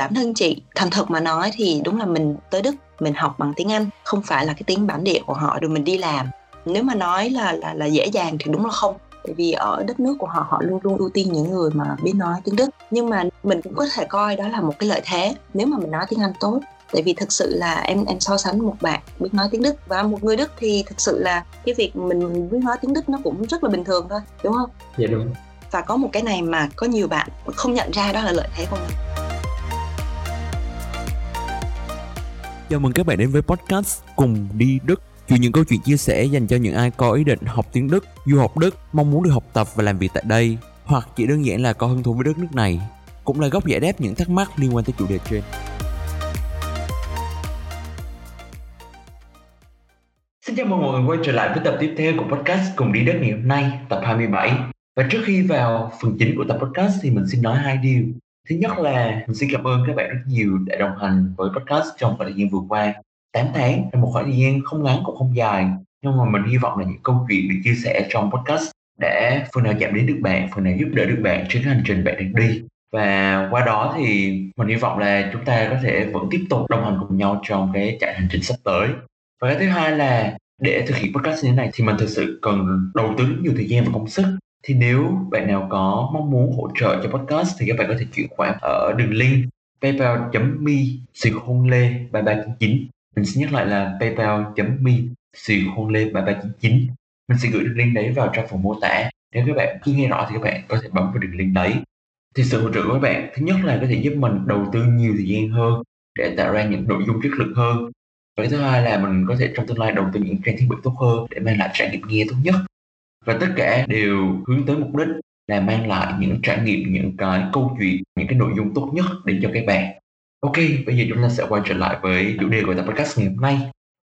bản thân chị. Thành thật mà nói thì đúng là mình tới đức mình học bằng tiếng anh không phải là cái tiếng bản địa của họ rồi mình đi làm. Nếu mà nói là là là dễ dàng thì đúng là không. Tại vì ở đất nước của họ họ luôn luôn ưu tiên những người mà biết nói tiếng đức. Nhưng mà mình cũng có thể coi đó là một cái lợi thế nếu mà mình nói tiếng anh tốt. Tại vì thực sự là em em so sánh một bạn biết nói tiếng đức và một người đức thì thực sự là cái việc mình biết nói tiếng đức nó cũng rất là bình thường thôi đúng không? Dạ đúng. Và có một cái này mà có nhiều bạn không nhận ra đó là lợi thế của mình Chào mừng các bạn đến với podcast Cùng đi Đức Chuyện những câu chuyện chia sẻ dành cho những ai có ý định học tiếng Đức, du học Đức, mong muốn được học tập và làm việc tại đây hoặc chỉ đơn giản là có hứng thú với đất nước này cũng là góc giải đáp những thắc mắc liên quan tới chủ đề trên. Xin chào mừng mọi người quay trở lại với tập tiếp theo của podcast Cùng đi Đức ngày hôm nay, tập 27. Và trước khi vào phần chính của tập podcast thì mình xin nói hai điều. Thứ nhất là mình xin cảm ơn các bạn rất nhiều đã đồng hành với podcast trong khoảng thời gian vừa qua. 8 tháng là một khoảng thời gian không ngắn cũng không dài, nhưng mà mình hy vọng là những câu chuyện được chia sẻ trong podcast để phần nào chạm đến được bạn, phần nào giúp đỡ được bạn trên cái hành trình bạn đang đi. Và qua đó thì mình hy vọng là chúng ta có thể vẫn tiếp tục đồng hành cùng nhau trong cái chạy hành trình sắp tới. Và cái thứ hai là để thực hiện podcast như thế này thì mình thực sự cần đầu tư rất nhiều thời gian và công sức thì nếu bạn nào có mong muốn hỗ trợ cho podcast thì các bạn có thể chuyển khoản ở đường link paypal.me xuyên hôn lê 3399 mình xin nhắc lại là paypal.me xuyên hôn lê 3399 mình sẽ gửi đường link đấy vào trong phần mô tả. Nếu các bạn chưa nghe rõ thì các bạn có thể bấm vào đường link đấy. Thì sự hỗ trợ của các bạn, thứ nhất là có thể giúp mình đầu tư nhiều thời gian hơn để tạo ra những nội dung chất lượng hơn. Và thứ hai là mình có thể trong tương lai đầu tư những trang thiết bị tốt hơn để mang lại trải nghiệm nghe tốt nhất và tất cả đều hướng tới mục đích là mang lại những trải nghiệm, những cái câu chuyện, những cái nội dung tốt nhất đến cho các bạn. Ok, bây giờ chúng ta sẽ quay trở lại với chủ đề của tập podcast ngày hôm nay.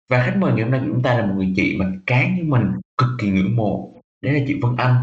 Và khách mời ngày hôm nay của chúng ta là một người chị mà cá như mình cực kỳ ngưỡng mộ. Đấy là chị Vân Anh.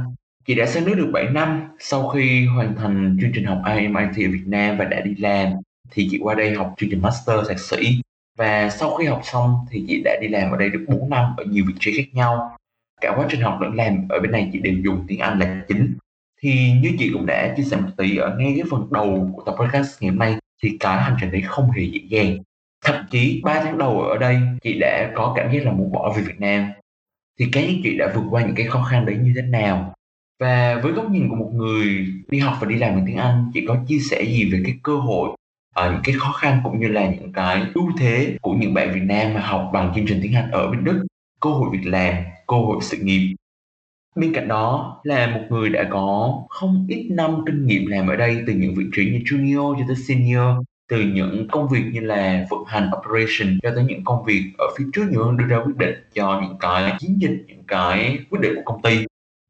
Chị đã sang nước được 7 năm. Sau khi hoàn thành chương trình học IMIT ở Việt Nam và đã đi làm, thì chị qua đây học chương trình master thạc sĩ. Và sau khi học xong thì chị đã đi làm ở đây được 4 năm ở nhiều vị trí khác nhau cả quá trình học lẫn làm ở bên này chị đều dùng tiếng Anh là chính. Thì như chị cũng đã chia sẻ một tí, ở ngay cái phần đầu của tập podcast ngày hôm nay thì cái hành trình đấy không hề dễ dàng. Thậm chí 3 tháng đầu ở đây, chị đã có cảm giác là muốn bỏ về Việt Nam. Thì cái chị đã vượt qua những cái khó khăn đấy như thế nào? Và với góc nhìn của một người đi học và đi làm bằng tiếng Anh, chị có chia sẻ gì về cái cơ hội ở những cái khó khăn cũng như là những cái ưu thế của những bạn Việt Nam mà học bằng chương trình tiếng Anh ở bên Đức? Cơ hội việc làm, cơ hội sự nghiệp. Bên cạnh đó là một người đã có không ít năm kinh nghiệm làm ở đây, từ những vị trí như junior cho tới senior, từ những công việc như là vận hành operation cho tới những công việc ở phía trước nhiều hơn đưa ra quyết định cho những cái chiến dịch, những cái quyết định của công ty.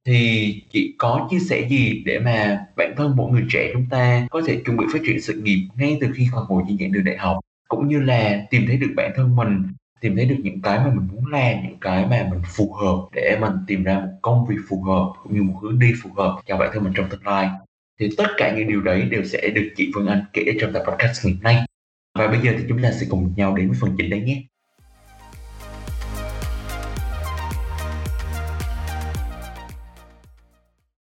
Thì chị có chia sẻ gì để mà bản thân mỗi người trẻ chúng ta có thể chuẩn bị phát triển sự nghiệp ngay từ khi còn ngồi trên giảng đường đại học, cũng như là tìm thấy được bản thân mình tìm thấy được những cái mà mình muốn làm, những cái mà mình phù hợp để mình tìm ra một công việc phù hợp cũng như một hướng đi phù hợp cho bản thân mình trong tương lai. Thì tất cả những điều đấy đều sẽ được chị Phương Anh kể trong tập podcast ngày hôm nay. Và bây giờ thì chúng ta sẽ cùng nhau đến với phần chính đấy nhé.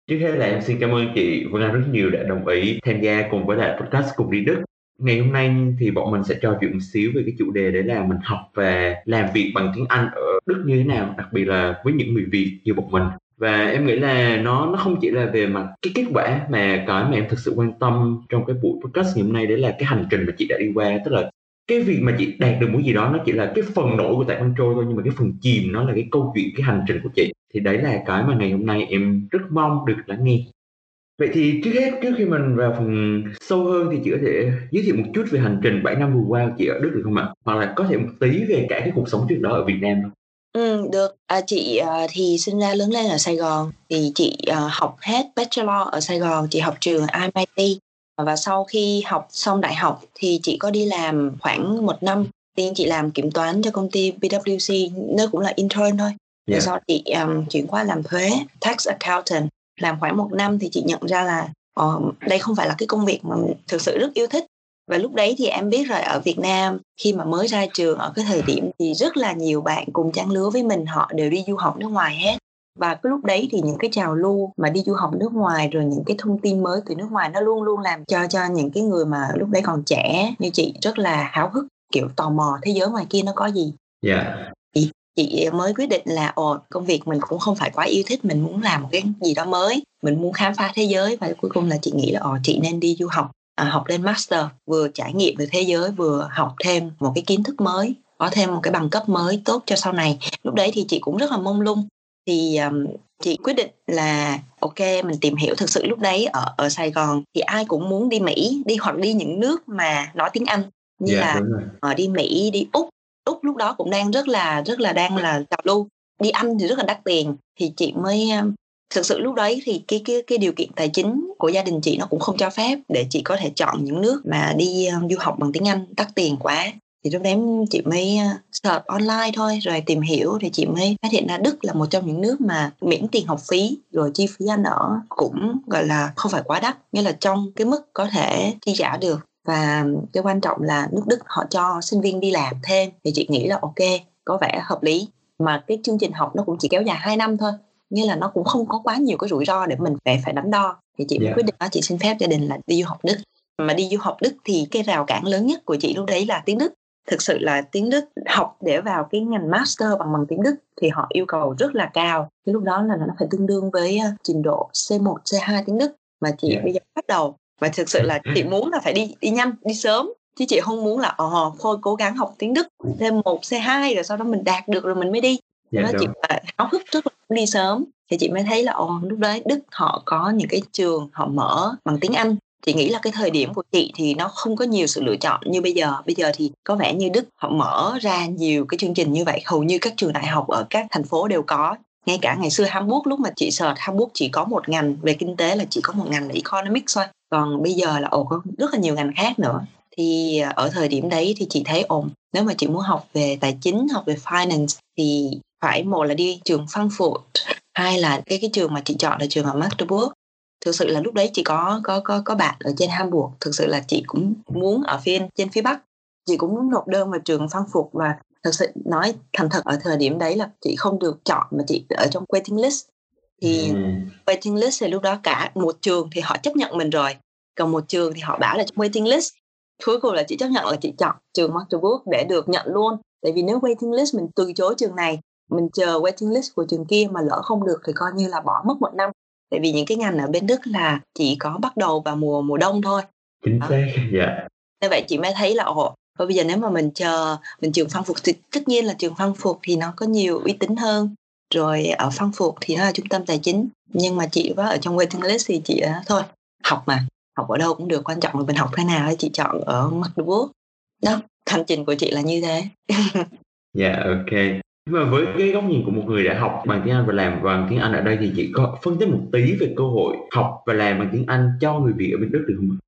Trước hết là em xin cảm ơn chị Vân Anh rất nhiều đã đồng ý tham gia cùng với lại podcast cùng đi Đức ngày hôm nay thì bọn mình sẽ trò chuyện một xíu về cái chủ đề đấy là mình học về làm việc bằng tiếng Anh ở Đức như thế nào, đặc biệt là với những người Việt như bọn mình. Và em nghĩ là nó nó không chỉ là về mặt cái kết quả mà cái mà em thực sự quan tâm trong cái buổi podcast ngày hôm nay đấy là cái hành trình mà chị đã đi qua. Tức là cái việc mà chị đạt được một gì đó nó chỉ là cái phần nổi của tại văn trôi thôi, nhưng mà cái phần chìm nó là cái câu chuyện, cái hành trình của chị. Thì đấy là cái mà ngày hôm nay em rất mong được lắng nghe. Vậy thì trước hết trước khi mình vào phần sâu hơn thì chị có thể giới thiệu một chút về hành trình 7 năm vừa qua của chị ở Đức được không ạ? Hoặc là có thể một tí về cả cái cuộc sống trước đó ở Việt Nam không? Ừ, được. À, chị uh, thì sinh ra lớn lên ở Sài Gòn. Thì chị uh, học hết bachelor ở Sài Gòn. Chị học trường MIT. Và sau khi học xong đại học thì chị có đi làm khoảng một năm. Tiên chị làm kiểm toán cho công ty PwC. Nó cũng là intern thôi. Rồi yeah. sau chị um, chuyển qua làm thuế, tax accountant làm khoảng một năm thì chị nhận ra là uh, đây không phải là cái công việc mà mình thực sự rất yêu thích. Và lúc đấy thì em biết rồi ở Việt Nam khi mà mới ra trường ở cái thời điểm thì rất là nhiều bạn cùng trang lứa với mình họ đều đi du học nước ngoài hết. Và cái lúc đấy thì những cái trào lưu mà đi du học nước ngoài rồi những cái thông tin mới từ nước ngoài nó luôn luôn làm cho cho những cái người mà lúc đấy còn trẻ như chị rất là háo hức kiểu tò mò thế giới ngoài kia nó có gì. Dạ. yeah chị, mới quyết định là ồ công việc mình cũng không phải quá yêu thích mình muốn làm một cái gì đó mới mình muốn khám phá thế giới. Và cuối cùng là chị nghĩ là ồ chị nên đi du học à, học lên master vừa trải nghiệm về thế giới vừa học thêm một cái kiến thức mới có thêm một cái bằng cấp mới tốt cho sau này. Lúc đấy thì chị cũng rất là mông lung. Thì um, chị quyết định là ok mình tìm hiểu thực sự lúc đấy ở ở Sài Gòn thì ai cũng muốn đi Mỹ đi hoặc đi những nước mà nói tiếng Anh như yeah, dạ, là ở đi Mỹ đi Úc Úc lúc đó cũng đang rất là rất là đang là trào lưu đi Anh thì rất là đắt tiền, thì chị mới ờ, thực sự lúc đấy thì cái cái cái điều kiện tài chính của gia đình chị nó cũng không cho phép để chị có thể chọn những nước mà đi ờ, du học bằng tiếng Anh, đắt tiền quá. Thì lúc đấy chị mới ờ, search online thôi, rồi tìm hiểu thì chị mới phát hiện ra Đức là một trong những nước mà miễn tiền học phí, rồi chi phí ăn ở cũng, gọi là, không phải quá đắt, nghĩa là trong cái mức có thể chi trả được và cái quan trọng là nước Đức họ cho sinh viên đi làm thêm. Thì chị nghĩ là ok có vẻ hợp lý. Mà cái chương trình học nó cũng chỉ kéo dài 2 năm thôi. Như là nó cũng không có quá nhiều cái rủi ro để mình phải phải đắn đo. Thì chị yeah. quyết định đó chị xin phép gia đình là đi du học Đức. Mà đi du học Đức thì cái rào cản lớn nhất của chị lúc đấy là tiếng Đức. Thực sự là tiếng Đức học để vào cái ngành master bằng bằng tiếng Đức thì họ yêu cầu rất là cao. Cái lúc đó là nó phải tương đương với ờ, trình độ C1 C2 tiếng Đức mà chị yeah. bây giờ bắt đầu và thực sự là chị muốn là phải đi đi nhanh đi sớm. Chứ chị không muốn là ờ thôi cố gắng học tiếng Đức thêm một C2 rồi sau đó mình đạt được rồi mình mới đi. Dạ, đó chị phải háo hức rất là đi sớm. Thì chị mới thấy là ồ lúc đấy Đức họ có những cái trường họ mở bằng tiếng Anh. Chị nghĩ là cái thời điểm của chị thì nó không có nhiều sự lựa chọn như bây giờ. Bây giờ thì có vẻ như đức họ mở ra nhiều cái chương trình như vậy. Hầu như các trường đại học ở các thành phố đều có ngay cả ngày xưa Hamburg, lúc mà chị search Hamburg chỉ có một ngành, về kinh tế là chỉ có một ngành là economics thôi. Còn bây giờ là, ồ, có rất là nhiều ngành khác nữa. Thì à, ở thời điểm đấy thì chị thấy ồ nếu mà chị muốn học về tài chính, học về finance thì phải, một là đi trường Frankfurt, hai là cái cái trường mà chị chọn là trường ở Magdeburg. Thực sự là lúc đấy chị có có có có bạn ở trên Hamburg. Thực sự là chị cũng muốn ở phía, trên phía bắc. Chị cũng muốn nộp đơn vào trường Phan Phục và thực sự nói thành thật ở thời điểm đấy là chị không được chọn mà chị ở trong waiting list. Thì ừ. waiting list thì lúc đó cả một trường thì họ chấp nhận mình rồi còn một trường thì họ bảo là trong waiting list. Cuối cùng là chị chấp nhận là chị chọn trường Magdeburg để được nhận luôn. Tại vì nếu waiting list mình từ chối trường này mình chờ waiting list của trường kia mà lỡ không được thì coi như là bỏ mất một năm. Tại vì những cái ngành ở bên Đức là chỉ có bắt đầu vào mùa mùa đông thôi. Chính xác dạ. Như vậy chị mới thấy là ồ và bây giờ nếu mà mình chờ mình trường phân Phục thì tất nhiên là trường phân Phục thì nó có nhiều uy tín hơn. Rồi ở phân Phục thì nó là trung tâm tài chính nhưng mà chị có ở trong waiting list thì chị ờ, thôi học mà học ở đâu cũng được quan trọng là mình học thế nào chị chọn ở Magdeburg đó hành trình của chị là như thế. Dạ yeah, ok. Nhưng mà với cái góc nhìn của một người đã học bằng tiếng Anh và làm bằng tiếng Anh ở đây thì chị có phân tích một tí về cơ hội học và làm bằng tiếng Anh cho người Việt ở bên Đức được không ạ?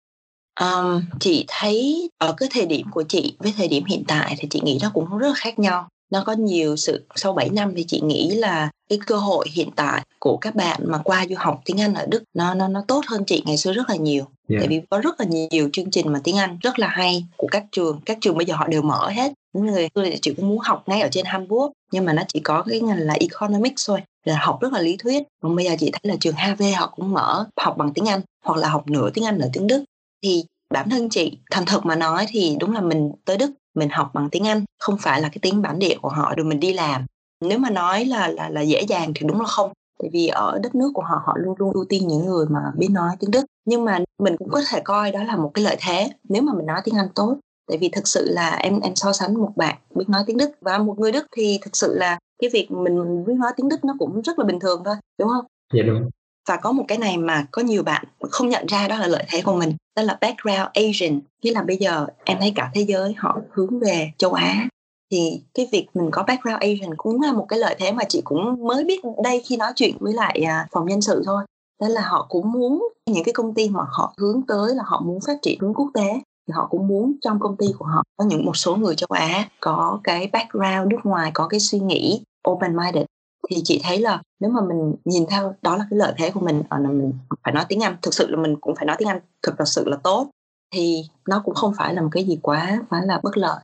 Um, chị thấy ở cái thời điểm của chị với thời điểm hiện tại thì chị nghĩ nó cũng rất là khác nhau nó có nhiều sự sau 7 năm thì chị nghĩ là cái cơ hội hiện tại của các bạn mà qua du học tiếng Anh ở Đức nó nó nó tốt hơn chị ngày xưa rất là nhiều. Yeah. Tại vì có rất là nhiều chương trình mà tiếng Anh rất là hay của các trường, các trường bây giờ họ đều mở hết. Những người thì chị cũng muốn học ngay ở trên Hamburg nhưng mà nó chỉ có cái ngành là economics thôi là học rất là lý thuyết còn bây giờ chị thấy là trường HV họ cũng mở học bằng tiếng Anh hoặc là học nửa tiếng Anh nửa tiếng Đức thì bản thân chị, thành thật mà nói thì đúng là mình tới Đức, mình học bằng tiếng Anh, không phải là cái tiếng bản địa của họ rồi mình đi làm nếu mà nói là là là dễ dàng thì đúng là không, tại vì ở đất nước của họ họ luôn luôn ưu tiên những người mà biết nói tiếng Đức nhưng mà mình cũng có thể coi đó là một cái lợi thế, nếu mà mình nói tiếng Anh tốt tại vì thực sự là em em so sánh một bạn biết nói tiếng Đức và một người Đức thì thực sự là cái việc mình biết nói tiếng Đức nó cũng rất là bình thường thôi, đúng không? Dạ đúng. Và có một cái này mà có nhiều bạn không nhận ra đó là lợi thế của mình, đó là background Asian. Nghĩa là bây giờ em thấy cả thế giới họ hướng về châu Á. Thì cái việc mình có background Asian cũng là một cái lợi thế mà chị cũng mới biết đây khi nói chuyện với lại à, phòng nhân sự thôi. Đó là họ cũng muốn những cái công ty mà họ hướng tới là họ muốn phát triển hướng quốc tế, thì họ cũng muốn trong công ty của họ có những một số người châu Á có cái background nước ngoài, có cái suy nghĩ open minded thì chị thấy là nếu mà mình nhìn theo đó là cái lợi thế của mình là mình phải nói tiếng Anh thực sự là mình cũng phải nói tiếng Anh thực sự là tốt thì nó cũng không phải là một cái gì quá quá là bất lợi.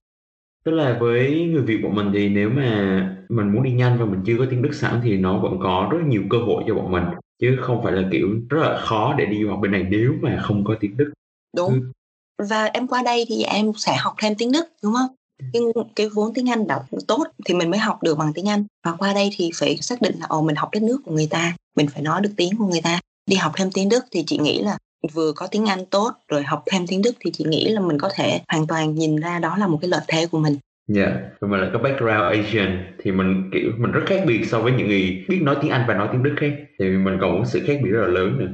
Tức là với người Việt bọn mình thì nếu mà mình muốn đi nhanh và mình chưa có tiếng Đức sẵn thì nó vẫn có rất nhiều cơ hội cho bọn mình chứ không phải là kiểu rất là khó để đi học bên này nếu mà không có tiếng Đức. Đúng. Ừ. và em qua đây thì em sẽ học thêm tiếng Đức đúng không cái, cái vốn tiếng Anh đọc tốt thì mình mới học được bằng tiếng Anh. Và qua đây thì phải xác định là ồ mình học đất nước của người ta mình phải nói được tiếng của người ta. Đi học thêm tiếng Đức thì chị nghĩ là vừa có tiếng Anh tốt rồi học thêm tiếng Đức thì chị nghĩ là mình có thể hoàn toàn nhìn ra đó là một cái lợi thế của mình. Dạ, yeah. mình là có background Asian thì mình kiểu mình rất khác biệt so với những người biết nói tiếng Anh và nói tiếng Đức khác thì mình còn có sự khác biệt rất là lớn nữa.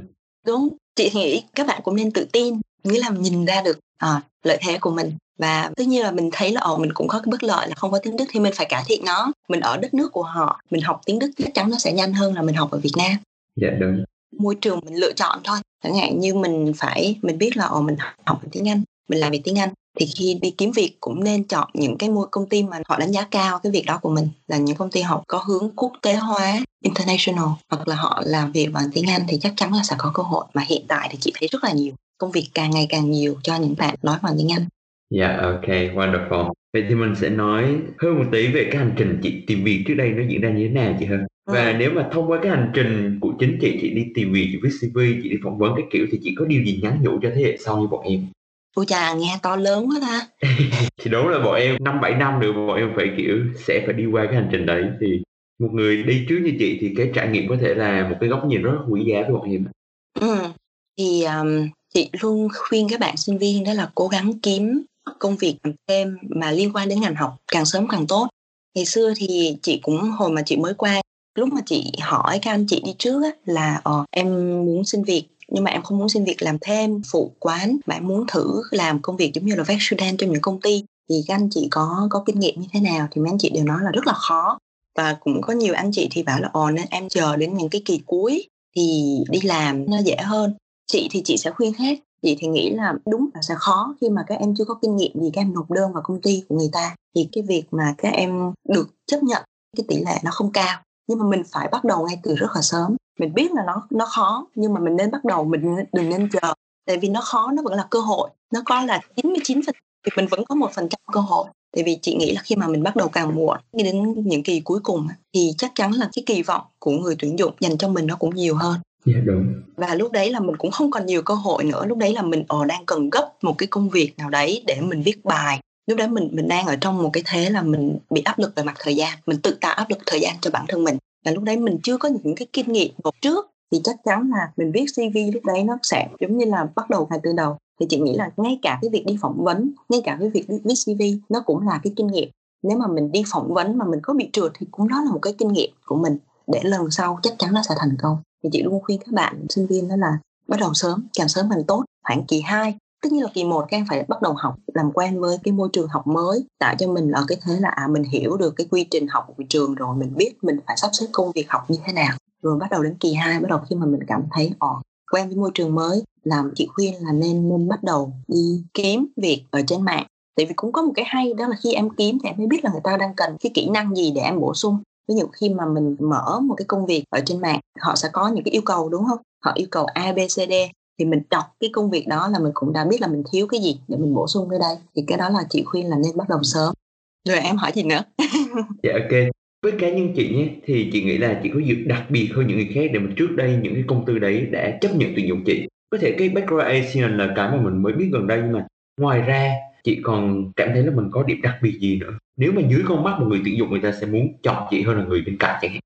Đúng, chị nghĩ các bạn cũng nên tự tin, nghĩa là nhìn ra được à, lợi thế của mình và tất nhiên là mình thấy là ồ mình cũng có cái bất lợi là không có tiếng Đức thì mình phải cải thiện nó. Mình ở đất nước của họ, mình học tiếng Đức chắc chắn nó sẽ nhanh hơn là mình học ở Việt Nam. Dạ đúng. Môi trường mình lựa chọn thôi. Chẳng hạn như mình phải mình biết là ồ mình học tiếng Anh, mình làm việc tiếng Anh thì khi đi kiếm việc cũng nên chọn những cái môi công ty mà họ đánh giá cao cái việc đó của mình là những công ty họ có hướng quốc tế hóa international hoặc là họ làm việc bằng tiếng Anh thì chắc chắn là sẽ có cơ hội mà hiện tại thì chị thấy rất là nhiều công việc càng ngày càng nhiều cho những bạn nói bằng tiếng Anh. Dạ yeah, ok, wonderful. Vậy thì mình sẽ nói hơn một tí về cái hành trình chị tìm việc trước đây nó diễn ra như thế nào chị hơn. Và ừ. nếu mà thông qua cái hành trình của chính chị, chị đi tìm việc, chị viết CV, chị đi phỏng vấn cái kiểu thì chị có điều gì nhắn nhủ cho thế hệ sau như bọn em? Ôi chà, nghe to lớn quá ta. thì đúng là bọn em năm bảy năm nữa bọn em phải kiểu sẽ phải đi qua cái hành trình đấy thì một người đi trước như chị thì cái trải nghiệm có thể là một cái góc nhìn rất quý giá với bọn em. Ừ. Thì um, chị luôn khuyên các bạn sinh viên đó là cố gắng kiếm công việc làm thêm mà liên quan đến ngành học càng sớm càng tốt. Ngày xưa thì chị cũng hồi mà chị mới qua lúc mà chị hỏi các anh chị đi trước á, là ờ, em muốn xin việc nhưng mà em không muốn xin việc làm thêm, phụ quán. Mà em muốn thử làm công việc giống như là vet student cho những công ty. Thì các anh chị có có kinh nghiệm như thế nào thì mấy anh chị đều nói là rất là khó. Và cũng có nhiều anh chị thì bảo là, ồ, nên em chờ đến những cái kỳ cuối thì đi làm nó dễ hơn. Chị thì chị sẽ khuyên hết. Chị thì nghĩ là đúng là sẽ khó khi mà các em chưa có kinh nghiệm gì, các em nộp đơn vào công ty của người ta. Thì cái việc mà các em được chấp nhận, cái tỷ lệ nó không cao. Nhưng mà mình phải bắt đầu ngay từ rất là sớm mình biết là nó nó khó nhưng mà mình nên bắt đầu mình đừng nên chờ tại vì nó khó nó vẫn là cơ hội nó có là 99 phần thì mình vẫn có một phần trăm cơ hội tại vì chị nghĩ là khi mà mình bắt đầu càng muộn đi đến những kỳ cuối cùng thì chắc chắn là cái kỳ vọng của người tuyển dụng dành cho mình nó cũng nhiều hơn Dạ yeah, đúng. Và lúc đấy là mình cũng không còn nhiều cơ hội nữa. Lúc đấy là mình ở ờ, đang cần gấp một cái công việc nào đấy để mình viết bài. Lúc đấy mình mình đang ở trong một cái thế là mình bị áp lực về mặt thời gian. Mình tự tạo áp lực thời gian cho bản thân mình là lúc đấy mình chưa có những cái kinh nghiệm một trước, thì chắc chắn là mình viết CV lúc đấy nó sẽ giống như là bắt đầu hay từ đầu. Thì chị nghĩ là ngay cả cái việc đi phỏng vấn, ngay cả cái việc viết CV nó cũng là cái kinh nghiệm. Nếu mà mình đi phỏng vấn mà mình có bị trượt thì cũng đó là một cái kinh nghiệm của mình. Để lần sau chắc chắn nó sẽ thành công. Thì chị luôn khuyên các bạn sinh viên đó là bắt đầu sớm, càng sớm càng tốt. Khoảng kỳ 2 tất nhiên là kỳ một các em phải bắt đầu học, làm quen với cái môi trường học mới, tạo cho mình ở cái thế là à mình hiểu được cái quy trình học của trường rồi, mình biết mình phải sắp xếp công việc học như thế nào. Rồi bắt đầu đến kỳ 2 bắt đầu khi mà mình cảm thấy ồ quen với môi trường mới, làm chị khuyên là nên nên bắt đầu đi kiếm việc ở trên mạng. Tại vì cũng có một cái hay đó là khi em kiếm thì em mới biết là người ta đang cần cái kỹ năng gì để em bổ sung. Ví dụ khi mà mình mở một cái công việc ở trên mạng, họ sẽ có những cái yêu cầu, đúng không? Họ yêu cầu a, b, c, d thì mình đọc cái công việc đó là mình cũng đã biết là mình thiếu cái gì để mình bổ sung cái đây. Thì cái đó là chị khuyên là nên bắt đầu sớm. Rồi em hỏi gì nữa. Dạ ok. Với cá nhân chị nhé thì chị nghĩ là chị có việc đặc biệt hơn những người khác để mà trước đây những cái công ty đấy đã chấp nhận tuyển dụng chị. Có thể cái background Asian là cái mà mình mới biết gần đây nhưng mà ngoài ra chị còn cảm thấy là mình có điểm đặc biệt gì nữa. Nếu mà dưới con mắt một người tuyển dụng người ta sẽ muốn chọn chị hơn là người bên cạnh chẳng hạn.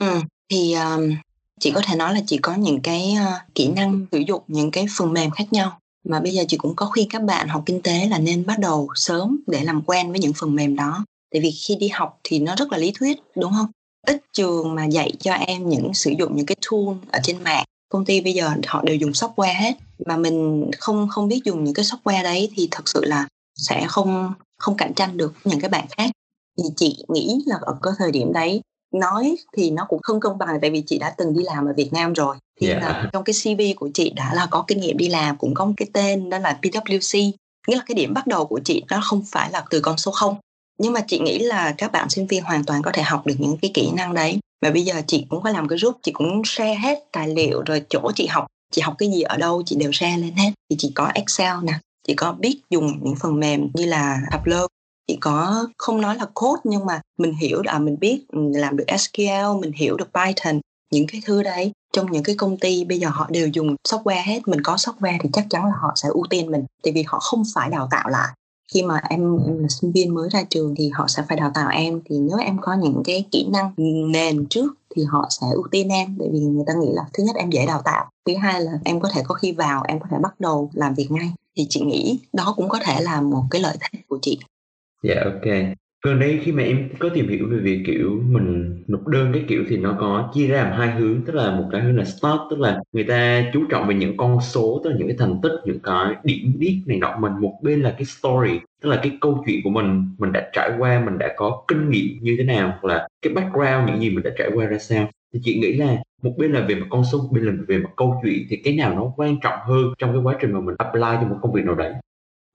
Ừ thì um, chị có thể nói là chị có những cái uh, kỹ năng sử dụng những cái phần mềm khác nhau. Mà bây giờ chị cũng có khuyên các bạn học kinh tế là nên bắt đầu sớm để làm quen với những phần mềm đó. Tại vì khi đi học thì nó rất là lý thuyết đúng không? Ít trường mà dạy cho em những sử dụng những cái tool ở trên mạng. Công ty bây giờ họ đều dùng software hết. Mà mình không không biết dùng những cái software đấy thì thật sự là sẽ không không cạnh tranh được những cái bạn khác. Thì chị nghĩ là ở cái thời điểm đấy nói thì nó cũng không công bằng tại vì chị đã từng đi làm ở Việt Nam rồi. Thì yeah. là trong cái CV của chị đã là có kinh nghiệm đi làm cũng có một cái tên đó là PwC nghĩa là cái điểm bắt đầu của chị nó không phải là từ con số 0 nhưng mà chị nghĩ là các bạn sinh viên hoàn toàn có thể học được những cái kỹ năng đấy. Và bây giờ chị cũng có làm cái group chị cũng share hết tài liệu rồi chỗ chị học. Chị học cái gì ở đâu chị đều share lên hết. Thì chị có Excel nè chị có biết dùng những phần mềm như là Tableau chỉ có không nói là code nhưng mà mình hiểu à mình biết ừ, làm được SQL mình hiểu được Python những cái thứ đấy. Trong những cái công ty bây giờ họ đều dùng software hết mình có software thì chắc chắn là họ sẽ ưu tiên mình tại vì họ không phải đào tạo lại. Khi mà em, em là sinh viên mới ra trường thì họ sẽ phải đào tạo em thì nếu em có những cái kỹ năng nền trước thì họ sẽ ưu tiên em tại vì người ta nghĩ là thứ nhất em dễ đào tạo thứ hai là em có thể có khi vào em có thể bắt đầu làm việc ngay. Thì chị nghĩ đó cũng có thể là một cái lợi thế của chị dạ ok. Gần đây khi mà em có tìm hiểu về việc, kiểu, mình nộp đơn cái kiểu thì nó có chia ra làm hai hướng. Tức là một cái hướng là start tức là người ta chú trọng về những con số, tức là những cái thành tích, những cái điểm biết này nọ. Mình một bên là cái story, tức là cái câu chuyện của mình mình đã trải qua, mình đã có kinh nghiệm như thế nào, hoặc là cái background những gì mình đã trải qua ra sao. Thì chị nghĩ là một bên là về mặt con số, một bên là về mặt câu chuyện, thì cái nào nó quan trọng hơn trong cái quá trình mà mình apply cho một công việc nào đấy?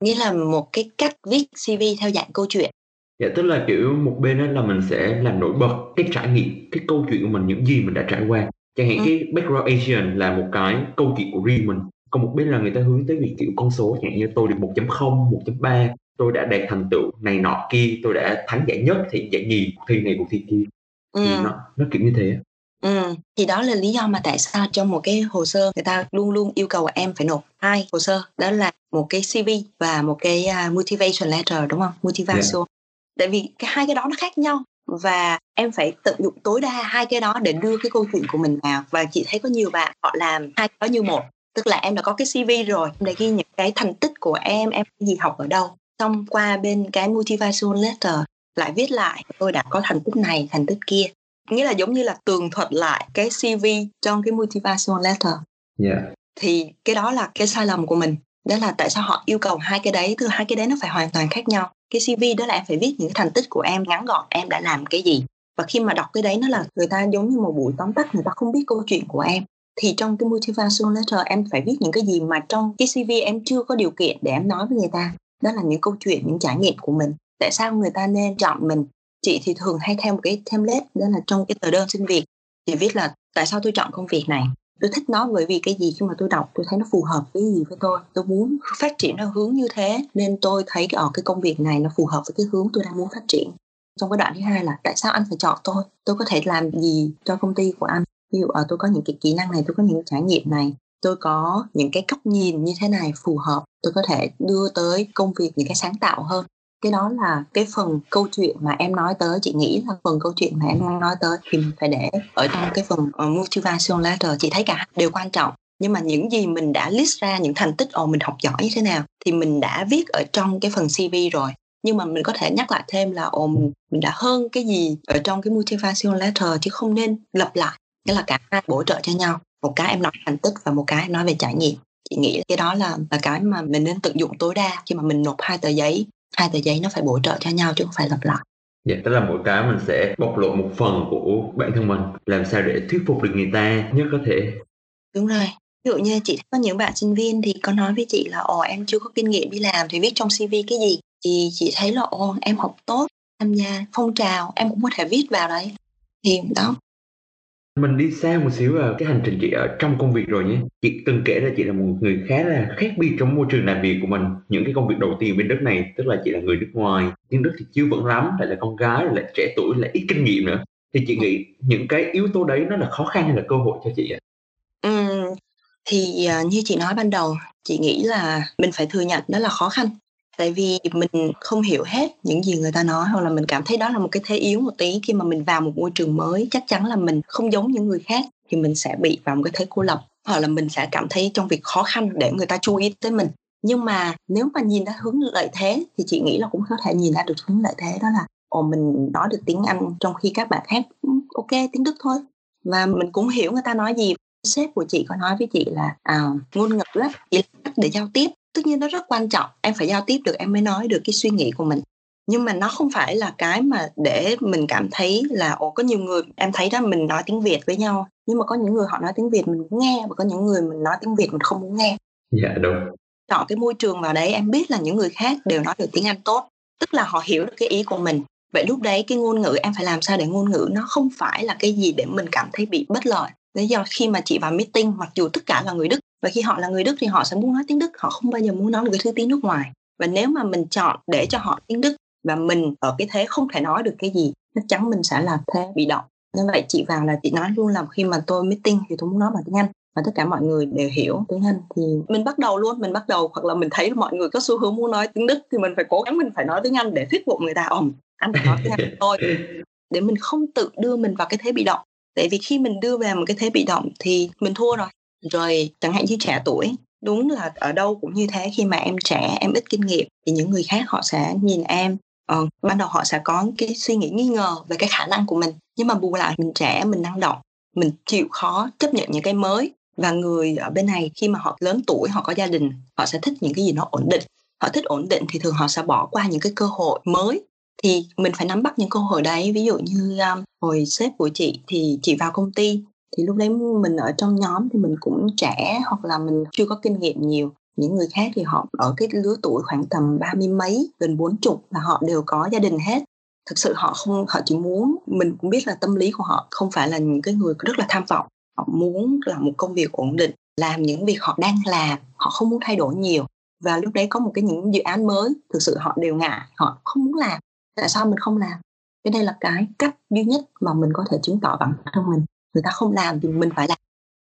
Nghĩa là một cái cách viết CV theo dạng câu chuyện. Dạ tức là kiểu một bên đó là mình sẽ làm nổi bật cái trải nghiệm cái câu chuyện của mình những gì mình đã trải qua. Chẳng hạn ừ. cái background Asian là một cái câu chuyện của riêng mình còn một bên là người ta hướng tới việc kiểu con số. Chẳng hạn như tôi được 1.0 1.3 tôi đã đạt thành tựu này nọ kia tôi đã thắng giải nhất thì giải nhì cuộc thi này cuộc thi kia. Ừ. thì nó nó kiểu như thế Ừ, thì đó là lý do mà tại sao trong một cái hồ sơ người ta luôn luôn yêu cầu em phải nộp hai hồ sơ đó là một cái CV và một cái uh, motivation letter đúng không? Motivation. Yeah tại vì cái hai cái đó nó khác nhau và em phải tận dụng tối đa hai cái đó để đưa cái câu chuyện của mình vào và chị thấy có nhiều bạn họ làm hai cái đó như một tức là em đã có cái CV rồi em đã ghi những cái thành tích của em em gì học ở đâu xong qua bên cái motivation letter lại viết lại tôi đã có thành tích này thành tích kia nghĩa là giống như là tường thuật lại cái CV trong cái motivation letter. Yeah. thì cái đó là cái sai lầm của mình. Đó là tại sao họ yêu cầu hai cái đấy từ hai cái đấy nó phải hoàn toàn khác nhau. Cái cv đó là em phải viết những thành tích của em ngắn gọn em đã làm cái gì. Và khi mà đọc cái đấy nó là người ta giống như một buổi tóm tắt người ta không biết câu chuyện của em. Thì trong cái motivation letter em phải viết những cái gì mà trong cái cv em chưa có điều kiện để em nói với người ta. Đó là những câu chuyện những trải nghiệm của mình. Tại sao người ta nên chọn mình chị thì thường hay theo một cái template, đó là trong cái tờ đơn xin việc. Chị viết là tại sao tôi chọn công việc này? Tôi thích nó bởi vì cái gì khi mà tôi đọc tôi thấy nó phù hợp với gì với tôi. Tôi muốn phát triển theo hướng như thế nên tôi thấy ở ờ, cái công việc này nó phù hợp với cái hướng tôi đang muốn phát triển. Trong cái đoạn thứ hai là tại sao anh phải chọn tôi? Tôi có thể làm gì cho công ty của anh? Ví dụ ở tôi có những cái kỹ năng này, tôi có những trải nghiệm này, tôi có những cái góc nhìn như thế này phù hợp, tôi có thể đưa tới công việc những cái sáng tạo hơn cái đó là cái phần câu chuyện mà em nói tới chị nghĩ là phần câu chuyện mà em đang nói tới thì mình phải để ở trong cái phần ờ, uh, motivation letter. Chị thấy cả đều quan trọng nhưng mà những gì mình đã list ra những thành tích ồ mình học giỏi như thế nào thì mình đã viết ở trong cái phần CV rồi. Nhưng mà mình có thể nhắc lại thêm là ồ mình, mình đã hơn cái gì ở trong cái motivation letter chứ không nên lặp lại. Nghĩa là cả hai bổ trợ cho nhau. Một cái em nói thành tích và một cái em nói về trải nghiệm. Chị nghĩ cái đó là là cái mà mình nên tận dụng tối đa khi mà mình nộp hai tờ giấy hai tờ giấy nó phải bổ trợ cho nhau chứ không phải lặp lại Dạ, tức là mỗi cái mình sẽ bộc lộ một phần của bản thân mình làm sao để thuyết phục được người ta nhất có thể. Đúng rồi. Ví dụ như chị có những bạn sinh viên thì có nói với chị là ồ em chưa có kinh nghiệm đi làm thì viết trong CV cái gì thì chị thấy là ồ em học tốt tham gia phong trào em cũng có thể viết vào đấy thì đó mình đi xa một xíu vào cái hành trình chị ở trong công việc rồi nhé. Chị từng kể là chị là một người khá là khác biệt trong môi trường làm việc của mình. Những cái công việc đầu tiên bên đất này tức là chị là người nước ngoài tiếng đức thì chưa vững lắm lại là con gái lại trẻ tuổi lại ít kinh nghiệm nữa. Thì chị nghĩ những cái yếu tố đấy nó là khó khăn hay là cơ hội cho chị ạ? Ừ, thì à, như chị nói ban đầu chị nghĩ là mình phải thừa nhận đó là khó khăn tại vì mình không hiểu hết những gì người ta nói hoặc là mình cảm thấy đó là một cái thế yếu một tí. Khi mà mình vào một môi trường mới chắc chắn là mình không giống những người khác thì mình sẽ bị vào một cái thế cô lập hoặc là mình sẽ cảm thấy trong việc khó khăn để người ta chú ý tới mình. Nhưng mà nếu mà nhìn ra hướng lợi thế thì chị nghĩ là cũng có thể nhìn ra được hướng lợi thế đó là ồ mình nói được tiếng Anh trong khi các bạn khác ok tiếng Đức thôi. Và mình cũng hiểu người ta nói gì. Sếp của chị có nói với chị là à, ngôn ngữ á, chỉ là cách để giao tiếp tất nhiên nó rất quan trọng em phải giao tiếp được em mới nói được cái suy nghĩ của mình. Nhưng mà nó không phải là cái mà để mình cảm thấy là ồ có nhiều người em thấy đó mình nói tiếng việt với nhau nhưng mà có những người họ nói tiếng việt mình muốn nghe và có những người mình nói tiếng việt mình không muốn nghe. Dạ đúng. Chọn cái môi trường vào đấy em biết là những người khác đều nói được tiếng anh tốt tức là họ hiểu được cái ý của mình. Vậy lúc đấy cái ngôn ngữ em phải làm sao để ngôn ngữ nó không phải là cái gì để mình cảm thấy bị bất lợi? Lý do khi mà chị vào meeting mặc dù tất cả là người đức và khi họ là người đức thì họ sẽ muốn nói tiếng đức, họ không bao giờ muốn nói một cái thứ tiếng nước ngoài. Và nếu mà mình chọn để cho họ tiếng đức và mình ở cái thế không thể nói được cái gì, chắc chắn mình sẽ là thế bị động. Như vậy chị vào là chị nói luôn là khi mà tôi meeting thì tôi muốn nói bằng tiếng Anh và tất cả mọi người đều hiểu tiếng Anh thì mình bắt đầu luôn, mình bắt đầu hoặc là mình thấy mọi người có xu hướng muốn nói tiếng Đức thì mình phải cố gắng mình phải nói tiếng Anh để thuyết phục người ta ồm anh phải nói tiếng Anh thôi để mình không tự đưa mình vào cái thế bị động. Tại vì khi mình đưa về một cái thế bị động thì mình thua rồi rồi chẳng hạn như trẻ tuổi đúng là ở đâu cũng như thế khi mà em trẻ em ít kinh nghiệm thì những người khác họ sẽ nhìn em. Ờ, ban đầu họ sẽ có cái suy nghĩ nghi ngờ về cái khả năng của mình nhưng mà bù lại mình trẻ mình năng động mình chịu khó chấp nhận những cái mới. Và người ở bên này khi mà họ lớn tuổi họ có gia đình họ sẽ thích những cái gì nó ổn định. Họ thích ổn định thì thường họ sẽ bỏ qua những cái cơ hội mới. Thì mình phải nắm bắt những cơ hội đấy. Ví dụ như um, hồi sếp của chị thì chị vào công ty thì lúc đấy mình ở trong nhóm thì mình cũng trẻ hoặc là mình chưa có kinh nghiệm nhiều. Những người khác thì họ ở cái lứa tuổi khoảng tầm ba mươi mấy, gần bốn chục là họ đều có gia đình hết. Thực sự họ không, họ chỉ muốn, mình cũng biết là tâm lý của họ không phải là những cái người rất là tham vọng. Họ muốn làm một công việc ổn định, làm những việc họ đang làm, họ không muốn thay đổi nhiều. Và lúc đấy có một cái những dự án mới, thực sự họ đều ngại, họ không muốn làm. Tại sao mình không làm? Cái đây là cái cách duy nhất mà mình có thể chứng tỏ bản thân mình người ta không làm thì mình phải làm.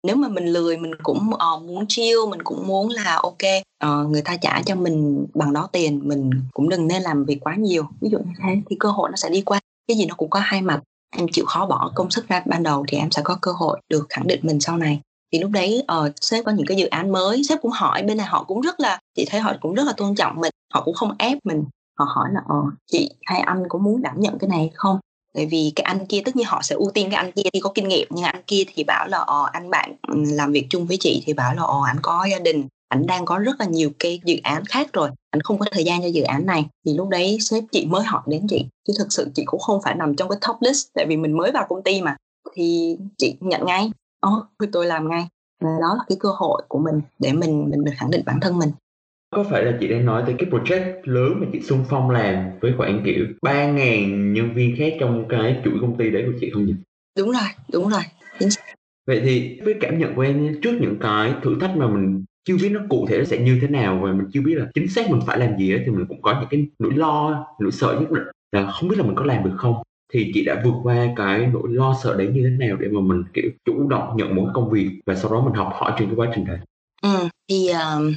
Nếu mà mình lười mình cũng uh, muốn chiêu mình cũng muốn là ok uh, người ta trả cho mình bằng đó tiền mình cũng đừng nên làm việc quá nhiều. Ví dụ như thế thì cơ hội nó sẽ đi qua. Cái gì nó cũng có hai mặt. Em chịu khó bỏ công sức ra ban đầu thì em sẽ có cơ hội được khẳng định mình sau này. Thì lúc đấy uh, sếp có những cái dự án mới sếp cũng hỏi bên này họ cũng rất là chị thấy họ cũng rất là tôn trọng mình họ cũng không ép mình. Họ hỏi là ờ chị hay anh có muốn đảm nhận cái này không? Bởi vì cái anh kia tất nhiên họ sẽ ưu tiên cái anh kia thì có kinh nghiệm nhưng anh kia thì bảo là ờ anh bạn ừ, làm việc chung với chị thì bảo là ờ anh có gia đình anh đang có rất là nhiều cái dự án khác rồi anh không có thời gian cho dự án này. Thì lúc đấy sếp chị mới hỏi đến chị chứ thực sự chị cũng không phải nằm trong cái top list tại vì mình mới vào công ty mà. Thì chị nhận ngay ờ, ồ oh, tôi làm ngay. Đó là cái cơ hội của mình để mình mình, mình khẳng định bản thân mình có phải là chị đang nói tới cái project lớn mà chị xung phong làm với khoảng kiểu ba ngàn nhân viên khác trong cái chuỗi công ty đấy của chị không nhỉ? Đúng rồi, đúng rồi. Vậy thì với cảm nhận của em trước những cái thử thách mà mình chưa biết nó cụ thể nó sẽ như thế nào và mình chưa biết là chính xác mình phải làm gì ấy, thì mình cũng có những cái nỗi lo, nỗi sợ nhất định là không biết là mình có làm được không thì chị đã vượt qua cái nỗi lo sợ đấy như thế nào để mà mình kiểu chủ động nhận một công việc và sau đó mình học hỏi trên cái quá trình đấy ừ, thì uh,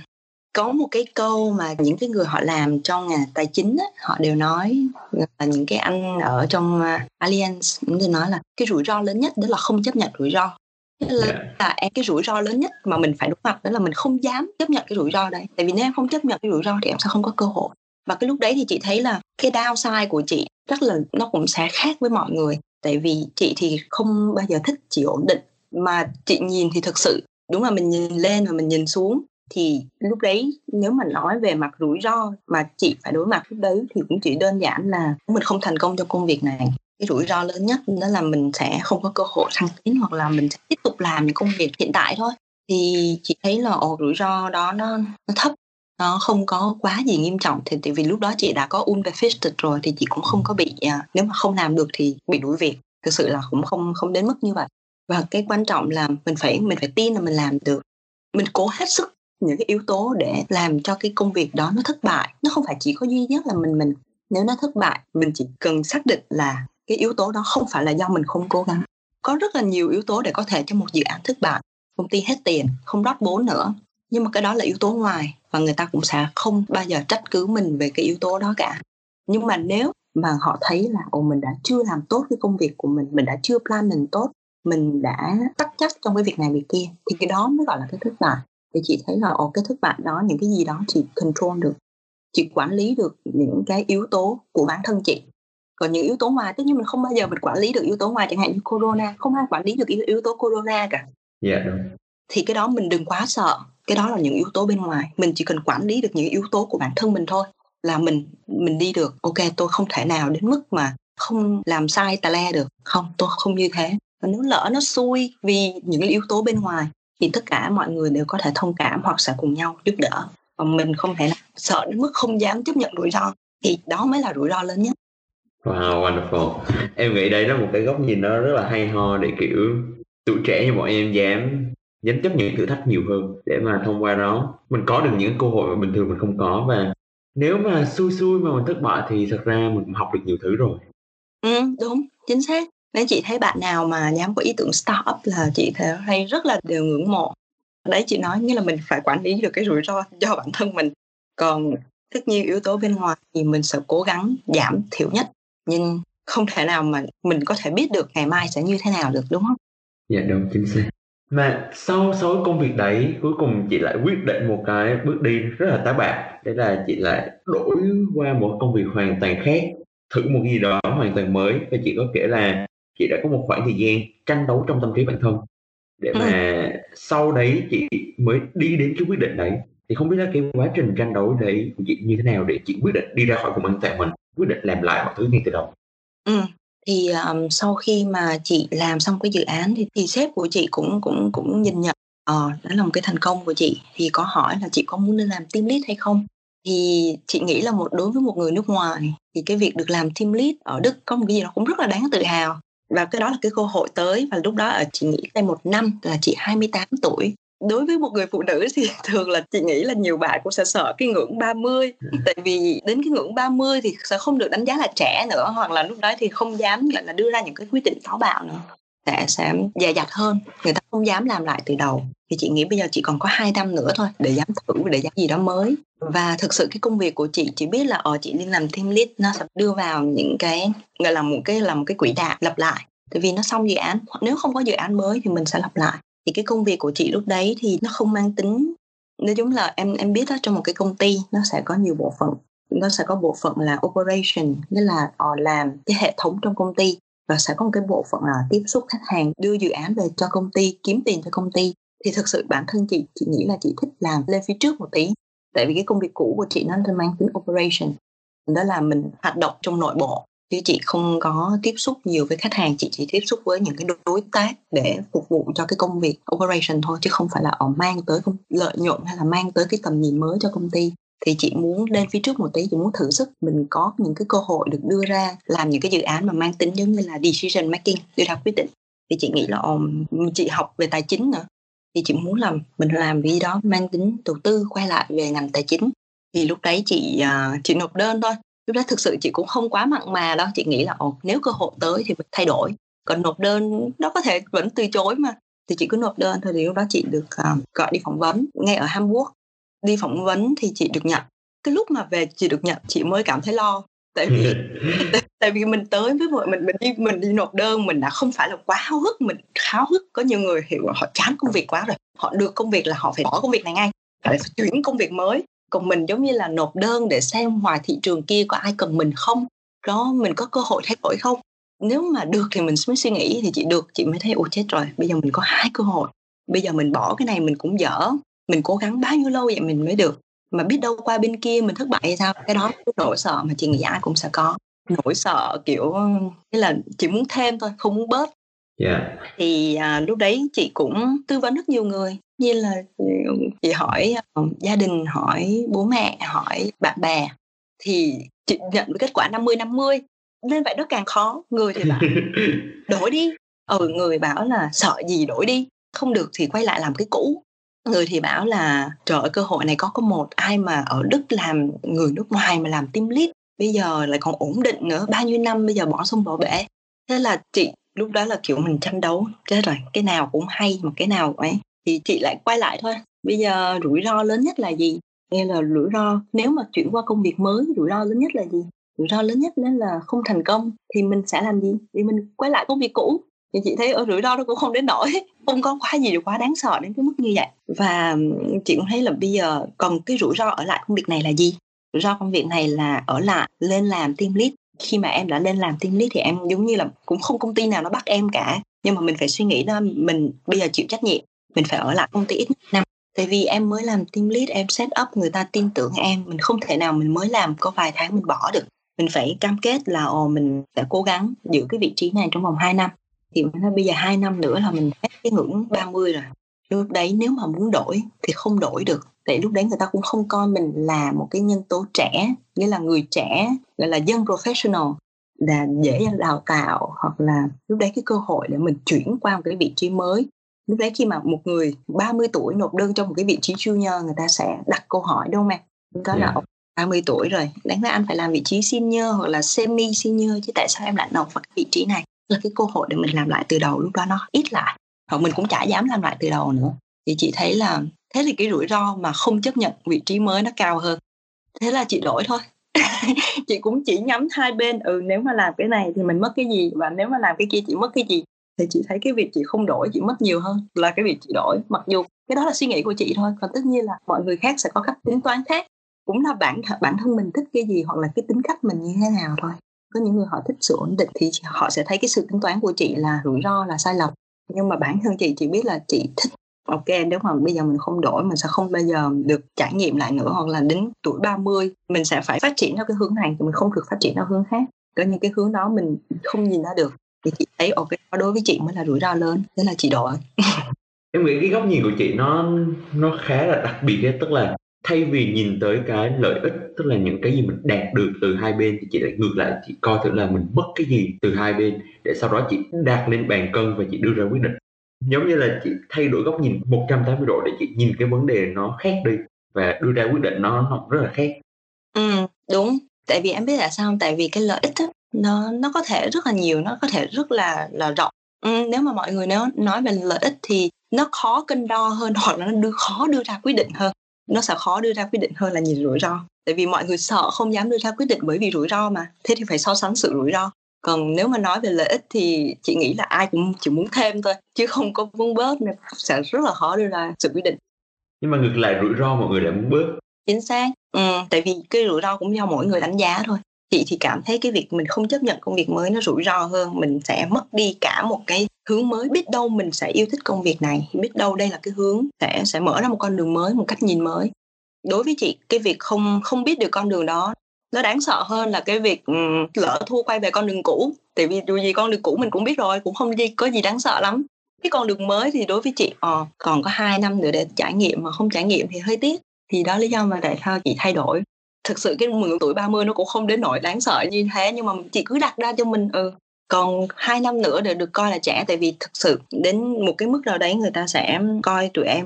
có một cái câu mà những cái người họ làm trong ngành tài chính á, họ đều nói là những cái anh ở trong uh, Allianz cũng đều nói là cái rủi ro lớn nhất đó là không chấp nhận rủi ro. Là, yeah. Dạ. là cái rủi ro lớn nhất mà mình phải đối mặt đó là mình không dám chấp nhận cái rủi ro đấy. Tại vì nếu em không chấp nhận cái rủi ro thì em sẽ không có cơ hội. Và cái lúc đấy thì chị thấy là cái downside của chị chắc là nó cũng sẽ khác với mọi người. Tại vì chị thì không bao giờ thích chỉ ổn định. Mà chị nhìn thì thực sự đúng là mình nhìn lên và mình nhìn xuống thì lúc đấy nếu mà nói về mặt rủi ro mà chị phải đối mặt lúc đấy thì cũng chỉ đơn giản là mình không thành công trong công việc này. Cái rủi ro lớn nhất đó là mình sẽ không có cơ hội thăng tiến hoặc là mình sẽ tiếp tục làm những công việc hiện tại thôi. Thì chị thấy là, ồ, rủi ro đó nó nó thấp, nó không có quá gì nghiêm trọng. Thì, tại vì lúc đó chị đã có unbefisted rồi thì chị cũng không có bị à, nếu mà không làm được thì bị đuổi việc. Thực sự là cũng không không đến mức như vậy. Và cái quan trọng là mình phải mình phải tin là mình làm được. Mình cố hết sức những cái yếu tố để làm cho cái công việc đó nó thất bại. Nó không phải chỉ có duy nhất là mình mình, nếu nó thất bại, mình chỉ cần xác định là cái yếu tố đó không phải là do mình không cố gắng. Có rất là nhiều yếu tố để có thể cho một dự án thất bại. Công ty hết tiền, không rót vốn nữa. Nhưng mà cái đó là yếu tố ngoài và người ta cũng sẽ không bao giờ trách cứ mình về cái yếu tố đó cả. Nhưng mà nếu mà họ thấy là, ồ, mình đã chưa làm tốt cái công việc của mình mình đã chưa plan mình tốt, mình đã tắc chắc trong cái việc này việc kia, thì cái đó mới gọi là cái thất bại thì chị thấy là ồ cái thất bại đó những cái gì đó chị control được chị quản lý được những cái yếu tố của bản thân chị. Còn những yếu tố ngoài tất nhiên mình không bao giờ mình quản lý được yếu tố ngoài chẳng hạn như corona không ai quản lý được yếu, yếu tố corona cả. Dạ yeah, đúng. Thì cái đó mình đừng quá sợ cái đó là những yếu tố bên ngoài. Mình chỉ cần quản lý được những yếu tố của bản thân mình thôi là mình mình đi được. Ok tôi không thể nào đến mức mà không làm sai tà le được. Không tôi không như thế. Và nếu lỡ nó xui vì những yếu tố bên ngoài thì tất cả mọi người đều có thể thông cảm hoặc sẽ cùng nhau giúp đỡ. Còn mình không thể sợ đến mức không dám chấp nhận rủi ro. Thì đó mới là rủi ro lớn nhất. Wow, wonderful. Em nghĩ đây là một cái góc nhìn nó rất là hay ho để kiểu tuổi trẻ như bọn em dám dám chấp nhận thử thách nhiều hơn để mà thông qua đó mình có được những cơ hội mà bình thường mình không có và nếu mà xui xui mà mình thất bại thì thật ra mình học được nhiều thứ rồi. Ừ đúng chính xác nếu chị thấy bạn nào mà dám có ý tưởng startup là chị thấy rất là đều ngưỡng mộ. Đấy, chị nói như là mình phải quản lý được cái rủi ro cho bản thân mình. Còn tất nhiên yếu tố bên ngoài thì mình sẽ cố gắng giảm thiểu nhất, nhưng không thể nào mà mình có thể biết được ngày mai sẽ như thế nào được, đúng không? Dạ đúng, chính xác. Mà sau sau công việc đấy, cuối cùng chị lại quyết định một cái bước đi rất là táo bạo. Đấy là chị lại đổi qua một công việc hoàn toàn khác, thử một gì đó hoàn toàn mới. Và chị có kể là chị đã có một khoảng thời gian tranh đấu trong tâm trí bản thân. Để mà ừ. sau đấy chị mới đi đến cái quyết định đấy. Thì không biết là cái quá trình tranh đấu đấy của chị như thế nào để chị quyết định đi ra khỏi vùng an toàn mình quyết định làm lại mọi thứ ngay từ đầu? Ừ thì um, sau khi mà chị làm xong cái dự án thì, thì sếp của chị cũng cũng cũng nhìn nhận ờ đó là một cái thành công của chị. Thì có hỏi là chị có muốn đi làm team lead hay không? Thì chị nghĩ là một đối với một người nước ngoài thì cái việc được làm team lead ở Đức có một cái gì đó cũng rất là đáng tự hào và cái đó là cái cơ hội tới. Và lúc đó ở chị nghĩ đây một năm là chị 28 tuổi. Đối với một người phụ nữ thì thường là chị nghĩ là nhiều bạn cũng sẽ sợ cái ngưỡng 30 ừ. tại vì đến cái ngưỡng 30 thì sẽ không được đánh giá là trẻ nữa hoặc là lúc đó thì không dám gọi là đưa ra những cái quyết định táo bạo nữa sẽ sẽ dè dặt hơn. Người ta không dám làm lại từ đầu. Thì chị nghĩ bây giờ chị còn có hai năm nữa thôi để dám thử, để dám gì đó mới. Và thực sự cái công việc của chị chỉ biết là ở chị đi làm team lead nó sẽ đưa vào những cái, gọi là một cái, là một cái quỹ đạo lặp lại. Tại vì nó xong dự án, nếu không có dự án mới thì mình sẽ lặp lại. Thì cái công việc của chị lúc đấy thì nó không mang tính, nói chung là em em biết đó, trong một cái công ty nó sẽ có nhiều bộ phận. Nó sẽ có bộ phận là operation, nghĩa là họ làm cái hệ thống trong công ty và sẽ có một cái bộ phận là tiếp xúc khách hàng, đưa dự án về cho công ty, kiếm tiền cho công ty. Thì thực sự bản thân chị chị nghĩ là chị thích làm lên phía trước một tí, tại vì cái công việc cũ của chị nó mang tính operation. Đó là mình hoạt động trong nội bộ, chứ chị không có tiếp xúc nhiều với khách hàng, chị chỉ tiếp xúc với những cái đối tác để phục vụ cho cái công việc operation thôi, chứ không phải là ở mang tới lợi nhuận hay là mang tới cái tầm nhìn mới cho công ty thì chị muốn lên phía trước một tí chị muốn thử sức mình có những cái cơ hội được đưa ra làm những cái dự án mà mang tính giống như là decision making đưa ra quyết định. Thì chị nghĩ là um, chị học về tài chính nữa. Thì chị muốn làm mình làm gì đó mang tính đầu tư quay lại về ngành tài chính. Thì lúc đấy chị uh, chị nộp đơn thôi. Lúc đó thực sự chị cũng không quá mặn mà đâu. Chị nghĩ là ồ nếu cơ hội tới thì mình thay đổi. Còn nộp đơn nó có thể vẫn từ chối mà. Thì chị cứ nộp đơn thôi. Thì lúc đó chị được uh, gọi đi phỏng vấn ngay ở Hamburg đi phỏng vấn thì chị được nhận. Cái lúc mà về chị được nhận chị mới cảm thấy lo. Tại vì tại vì mình tới với mọi mình mình đi mình đi nộp đơn mình đã không phải là quá háo hức mình háo hức. Có nhiều người hiểu họ chán công việc quá rồi. Họ được công việc là họ phải bỏ công việc này ngay phải chuyển công việc mới. Còn mình giống như là nộp đơn để xem ngoài thị trường kia có ai cần mình không đó mình có cơ hội thay đổi không. Nếu mà được thì mình mới suy nghĩ thì chị được chị mới thấy ủa chết rồi bây giờ mình có hai cơ hội. Bây giờ mình bỏ cái này mình cũng dở mình cố gắng bao nhiêu lâu vậy mình mới được. Mà biết đâu qua bên kia mình thất bại hay sao? Cái đó cái nỗi sợ mà chị nghĩ ai cũng sẽ có. Nỗi sợ kiểu như là chị muốn thêm thôi không muốn bớt. Yeah. thì à, lúc đấy chị cũng tư vấn rất nhiều người như là chị hỏi uh, gia đình hỏi bố mẹ hỏi bạn bè. Thì chị nhận được kết quả 50 50 nên vậy nó càng khó. Người thì bảo đổi đi. Ừ người bảo là sợ gì đổi đi không được thì quay lại làm cái cũ người thì bảo là, trời ơi, cơ hội này có có một, ai mà ở đức làm, người nước ngoài mà làm team lead, bây giờ lại còn ổn định nữa, bao nhiêu năm bây giờ bỏ sông bỏ bể. Thế là chị lúc đó là, kiểu, mình tranh đấu, chết rồi, cái nào cũng hay mà cái nào ấy. Thì chị lại quay lại thôi. Bây giờ rủi ro lớn nhất là gì? Nghe là rủi ro, nếu mà chuyển qua công việc mới, rủi ro lớn nhất là gì? Rủi ro lớn nhất nên là không thành công, thì mình sẽ làm gì? Thì mình quay lại công việc cũ thì chị thấy ở rủi ro nó cũng không đến nổi không có quá gì quá đáng sợ đến cái mức như vậy. Và chị cũng thấy là bây giờ còn cái rủi ro ở lại công việc này là gì? Rủi ro công việc này là ở lại lên làm team lead. Khi mà em đã lên làm team lead thì em giống như là cũng không công ty nào nó bắt em cả. Nhưng mà mình phải suy nghĩ đó, mình bây giờ chịu trách nhiệm, mình phải ở lại công ty ít năm. Tại vì em mới làm team lead, em set up người ta tin tưởng em, mình không thể nào mình mới làm có vài tháng mình bỏ được. Mình phải cam kết là, ồ, mình sẽ cố gắng giữ cái vị trí này trong vòng 2 năm thì mình nói bây giờ 2 năm nữa là mình hết cái ngưỡng 30 rồi. Lúc đấy nếu mà muốn đổi thì không đổi được. Tại lúc đấy người ta cũng không coi mình là một cái nhân tố trẻ nghĩa là người trẻ gọi là dân professional là dễ đào tạo hoặc là lúc đấy cái cơ hội để mình chuyển qua một cái vị trí mới. Lúc đấy khi mà một người 30 tuổi nộp đơn trong một cái vị trí junior người ta sẽ đặt câu hỏi đúng không em? Đó là 30 tuổi rồi đáng lẽ anh phải làm vị trí senior hoặc là semi senior chứ tại sao em lại nộp vào cái vị trí này là cái cơ hội để mình làm lại từ đầu, lúc đó nó ít lại. Hoặc mình cũng chả dám làm lại từ đầu nữa. Thì chị thấy là, thế thì cái rủi ro mà không chấp nhận vị trí mới nó cao hơn. Thế là chị đổi thôi. Chị cũng chỉ nhắm hai bên ừ nếu mà làm cái này thì mình mất cái gì và nếu mà làm cái kia chị mất cái gì. Thì chị thấy cái việc chị không đổi, chị mất nhiều hơn là cái việc chị đổi. Mặc dù cái đó là suy nghĩ của chị thôi, còn tất nhiên là mọi người khác sẽ có cách tính toán khác. Cũng là bản bản thân mình thích cái gì hoặc là cái tính cách mình như thế nào thôi có những người họ thích sự ổn định thì họ sẽ thấy cái sự tính toán của chị là rủi ro là sai lầm nhưng mà bản thân chị chị biết là chị thích ok nếu mà bây giờ mình không đổi mình sẽ không bao giờ được trải nghiệm lại nữa hoặc là đến tuổi 30 mình sẽ phải phát triển theo cái hướng này thì mình không được phát triển theo hướng khác có những cái hướng đó mình không nhìn ra được thì chị thấy ok đối với chị mới là rủi ro lớn thế là chị đổi em nghĩ cái góc nhìn của chị nó nó khá là đặc biệt ấy. tức là thay vì nhìn tới cái lợi ích tức là những cái gì mình đạt được từ hai bên thì chị lại ngược lại chị coi thử là mình mất cái gì từ hai bên để sau đó chị đạt lên bàn cân và chị đưa ra quyết định. Giống như là chị thay đổi góc nhìn 180 độ để chị nhìn cái vấn đề nó khác đi và đưa ra quyết định nó, nó rất là khác. Ừ đúng. Tại vì em biết là sao không? Tại vì cái lợi ích đó, nó nó có thể rất là nhiều nó có thể rất là là rộng. Ừ, nếu mà mọi người nếu nói về lợi ích thì nó khó cân đo hơn hoặc là nó đưa khó đưa ra quyết định hơn nó sẽ khó đưa ra quyết định hơn là nhìn rủi ro. Tại vì mọi người sợ không dám đưa ra quyết định bởi vì rủi ro mà. Thế thì phải so sánh sự rủi ro. Còn nếu mà nói về lợi ích thì chị nghĩ là ai cũng chỉ muốn thêm thôi chứ không có muốn bớt nên sẽ rất là khó đưa ra sự quyết định. Nhưng mà ngược lại rủi ro mọi người lại muốn bớt. Chính xác. Ừ, tại vì cái rủi ro cũng do mỗi người đánh giá thôi chị thì cảm thấy cái việc mình không chấp nhận công việc mới nó rủi ro hơn mình sẽ mất đi cả một cái hướng mới biết đâu mình sẽ yêu thích công việc này biết đâu đây là cái hướng sẽ sẽ mở ra một con đường mới một cách nhìn mới. Đối với chị cái việc không không biết được con đường đó nó đáng sợ hơn là cái việc um, lỡ thua quay về con đường cũ. Tại vì dù gì con đường cũ mình cũng biết rồi cũng không gì có gì đáng sợ lắm. Cái con đường mới thì đối với chị ờ, còn có hai năm nữa để trải nghiệm mà không trải nghiệm thì hơi tiếc. Thì đó lý do mà tại sao chị thay đổi thực sự cái ngưỡng tuổi 30 nó cũng không đến nỗi đáng sợ như thế, nhưng mà chị cứ đặt ra cho mình ừ còn hai năm nữa để được coi là trẻ, tại vì thực sự đến một cái mức nào đấy người ta sẽ coi tụi em.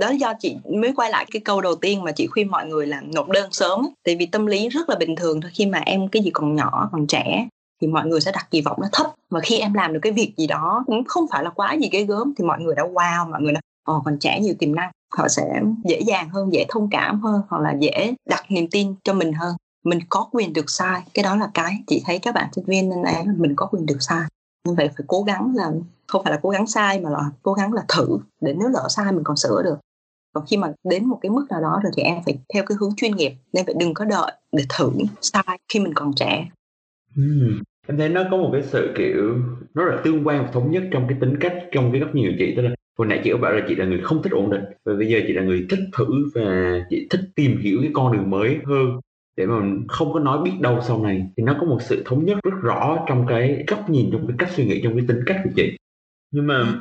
Đó là do chị mới quay lại cái câu đầu tiên mà chị khuyên mọi người là nộp đơn sớm tại vì tâm lý rất là bình thường thôi, khi mà em cái gì còn nhỏ, còn trẻ thì mọi người sẽ đặt kỳ vọng nó thấp. Và khi em làm được cái việc gì đó cũng không phải là quá gì ghê gớm thì mọi người đã wow, mọi người nói ồ ờ, còn trẻ nhiều tiềm năng họ sẽ dễ dàng hơn, dễ thông cảm hơn, hoặc là dễ đặt niềm tin cho mình hơn. Mình có quyền được sai, cái đó là cái chị thấy các bạn sinh viên nên là mình có quyền được sai. Như vậy phải cố gắng là, không phải là cố gắng sai mà là cố gắng là thử, để nếu lỡ sai mình còn sửa được. Còn khi mà đến một cái mức nào đó rồi thì em phải theo cái hướng chuyên nghiệp, nên phải đừng có đợi để thử sai khi mình còn trẻ. Uhm. em thấy nó có một cái sự, kiểu nó là tương quan và thống nhất trong cái tính cách, trong cái góc nhìn của chị. Tức là hồi nãy chị có bảo là chị là người không thích ổn định. Và bây giờ chị là người thích thử và chị thích tìm hiểu cái con đường mới hơn. Để mà không có nói biết đâu sau này, thì nó có một sự thống nhất rất rõ trong cái góc nhìn, trong cái cách suy nghĩ, trong cái tính cách của chị. Nhưng mà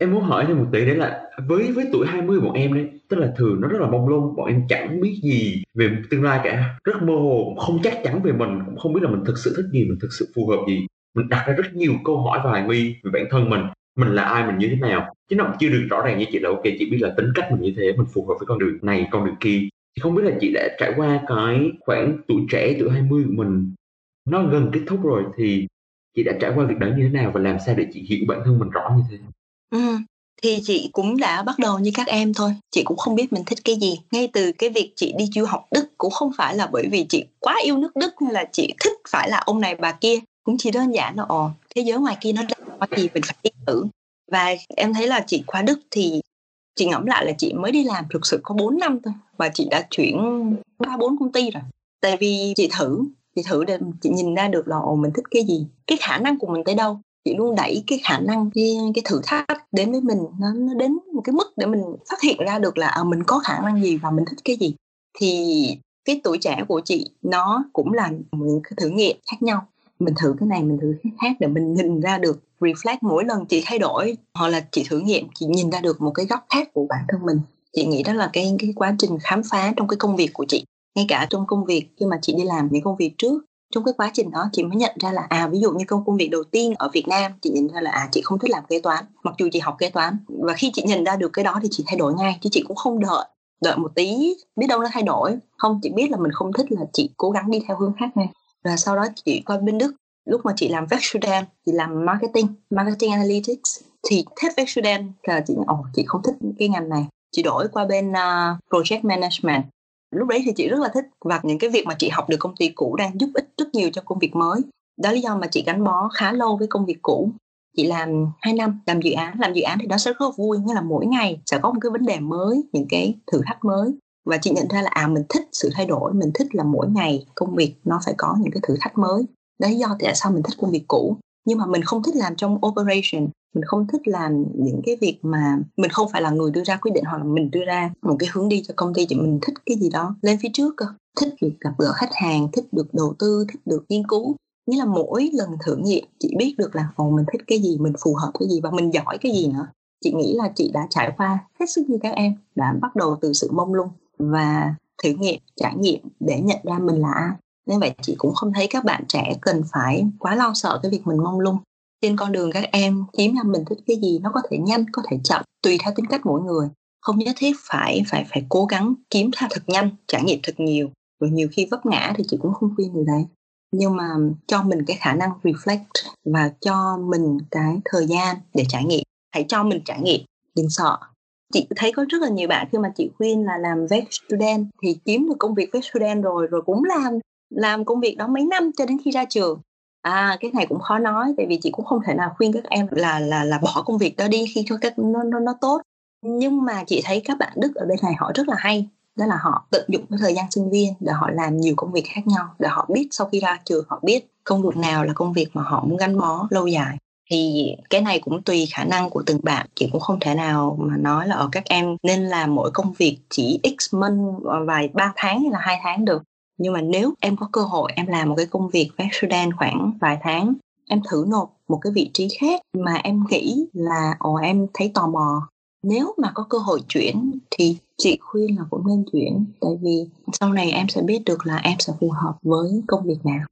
em muốn hỏi thêm một tí đấy là, với với tuổi 20 bọn em đấy, tức là thường nó rất là mông lung, bọn em chẳng biết gì về tương lai cả. Rất mơ hồ không chắc chắn về mình, cũng không biết là mình thực sự thích gì, mình thực sự phù hợp gì. Mình đặt ra rất nhiều câu hỏi và hoài nghi về bản thân mình mình là ai, mình như thế nào? Chứ nó chưa được rõ ràng như chị là ok, chị biết là tính cách mình như thế, mình phù hợp với con đường này, con đường kia. Thì không biết là chị đã trải qua cái khoảng tuổi trẻ, tuổi 20 của mình, nó gần kết thúc rồi thì chị đã trải qua việc đó như thế nào và làm sao để chị hiểu bản thân mình rõ như thế? Ừ. thì chị cũng đã bắt đầu như các em thôi. Chị cũng không biết mình thích cái gì. Ngay từ cái việc chị đi du học đức cũng không phải là bởi vì chị quá yêu nước đức, hay là chị thích phải là ông này bà kia. Cũng chỉ đơn giản là, ồ, thế giới ngoài kia nó đẹp gì mình phải tin thử và em thấy là chị khóa đức thì chị ngẫm lại là chị mới đi làm thực sự có 4 năm thôi và chị đã chuyển ba bốn công ty rồi. Tại vì chị thử chị thử để chị nhìn ra được là ồ mình thích cái gì cái khả năng của mình tới đâu. Chị luôn đẩy cái khả năng cái, cái thử thách đến với mình nó, nó đến một cái mức để mình phát hiện ra được là à, mình có khả năng gì và mình thích cái gì. Thì cái tuổi trẻ của chị nó cũng là những cái thử nghiệm khác nhau mình thử cái này, mình thử cái khác để mình nhìn ra được, reflect mỗi lần chị thay đổi, hoặc là chị thử nghiệm, chị nhìn ra được một cái góc khác của bản thân mình. Chị nghĩ đó là cái cái quá trình khám phá trong cái công việc của chị, ngay cả trong công việc khi mà chị đi làm những công việc trước. Trong cái quá trình đó, chị mới nhận ra là à ví dụ như công công việc đầu tiên ở Việt Nam, chị nhận ra là à chị không thích làm kế toán, mặc dù chị học kế toán. Và khi chị nhận ra được cái đó thì chị thay đổi ngay, chứ chị cũng không đợi đợi một tí, biết đâu nó thay đổi. Không, chị biết là mình không thích là chị cố gắng đi theo hướng khác ngay và sau đó chị qua bên đức lúc mà chị làm Vexudan chị làm marketing marketing analytics thì thích Vexudan là chị ồ chị không thích cái ngành này. Chị đổi qua bên uh, project management. Lúc đấy thì chị rất là thích và những cái việc mà chị học được công ty cũ đang giúp ích rất nhiều cho công việc mới. Đó là lý do mà chị gắn bó khá lâu với công việc cũ. Chị làm 2 năm làm dự án. Làm dự án thì nó sẽ rất là vui nghĩa là mỗi ngày sẽ có một cái vấn đề mới những cái thử thách mới và chị nhận ra là à mình thích sự thay đổi, mình thích là mỗi ngày công việc nó phải có những cái thử thách mới. Đấy, do tại sao mình thích công việc cũ. Nhưng mà mình không thích làm trong operation, mình không thích làm những cái việc mà mình không phải là người đưa ra quyết định hoặc là mình đưa ra một cái hướng đi cho công ty chị mình thích cái gì đó lên phía trước cơ. Thích được gặp gỡ khách hàng, thích được đầu tư, thích được nghiên cứu. Nghĩa là mỗi lần thử nghiệm, chị biết được là, ồ, mình thích cái gì, mình phù hợp cái gì và mình giỏi cái gì nữa. Chị nghĩ là chị đã trải qua hết sức như các em, đã bắt đầu từ sự mông lung và thử nghiệm, trải nghiệm để nhận ra mình là ai. Nên vậy chị cũng không thấy các bạn trẻ cần phải quá lo sợ cái việc mình mông lung. Trên con đường các em kiếm ra mình thích cái gì nó có thể nhanh, có thể chậm, tùy theo tính cách mỗi người. Không nhất thiết phải phải phải cố gắng kiếm ra thật nhanh, trải nghiệm thật nhiều. Rồi nhiều khi vấp ngã thì chị cũng không khuyên người đấy. Nhưng mà cho mình cái khả năng reflect và cho mình cái thời gian để trải nghiệm. Hãy cho mình trải nghiệm. Đừng sợ chị thấy có rất là nhiều bạn khi mà chị khuyên là làm vet student thì kiếm được công việc vet student rồi rồi cũng làm làm công việc đó mấy năm cho đến khi ra trường. À cái này cũng khó nói tại vì chị cũng không thể nào khuyên các em là là là bỏ công việc đó đi khi cho các, nó nó nó tốt. Nhưng mà chị thấy các bạn đức ở bên này họ rất là hay, đó là họ tận dụng cái thời gian sinh viên để họ làm nhiều công việc khác nhau, để họ biết sau khi ra trường họ biết công việc nào là công việc mà họ muốn gắn bó lâu dài thì cái này cũng tùy khả năng của từng bạn chị cũng không thể nào mà nói là ở các em nên làm mỗi công việc chỉ x men ờ, vài ba tháng hay là hai tháng được. Nhưng mà nếu em có cơ hội em làm một cái công việc với Sudan khoảng vài tháng, em thử nộp một cái vị trí khác mà em nghĩ là, ồ, em thấy tò mò. Nếu mà có cơ hội chuyển thì chị khuyên là cũng nên chuyển, tại vì sau này em sẽ biết được là em sẽ phù hợp với công việc nào.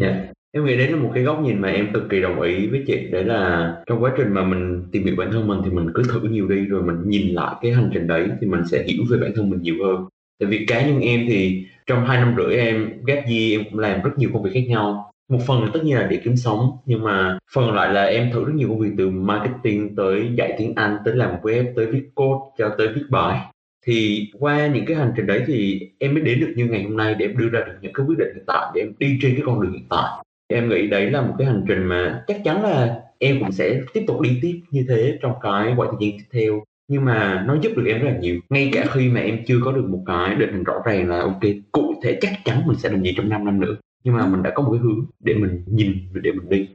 Dạ. yeah em nghĩ đấy là một cái góc nhìn mà em cực kỳ đồng ý với chị. Đấy là trong quá trình mà mình tìm hiểu bản thân mình thì mình cứ thử nhiều đi, rồi mình nhìn lại cái hành trình đấy thì mình sẽ hiểu về bản thân mình nhiều hơn. Tại vì cá nhân em thì trong hai năm rưỡi em ghép gì em cũng làm rất nhiều công việc khác nhau. Một phần là tất nhiên là để kiếm sống, nhưng mà phần lại là em thử rất nhiều công việc từ marketing tới dạy tiếng Anh, tới làm web, tới viết code, cho tới viết bài. Thì qua những cái hành trình đấy thì em mới đến được như ngày hôm nay để em đưa ra được những cái quyết định hiện tại, để em đi trên cái con đường hiện tại em nghĩ đấy là một cái hành trình mà chắc chắn là em cũng sẽ tiếp tục đi tiếp như thế trong cái quãng thời gian tiếp theo. Nhưng mà nó giúp được em rất là nhiều. Ngay cả khi mà em chưa có được một cái định hình rõ ràng là ok cụ thể chắc chắn mình sẽ làm gì trong 5 năm nữa. Nhưng mà mình đã có một cái hướng để mình nhìn để mình đi.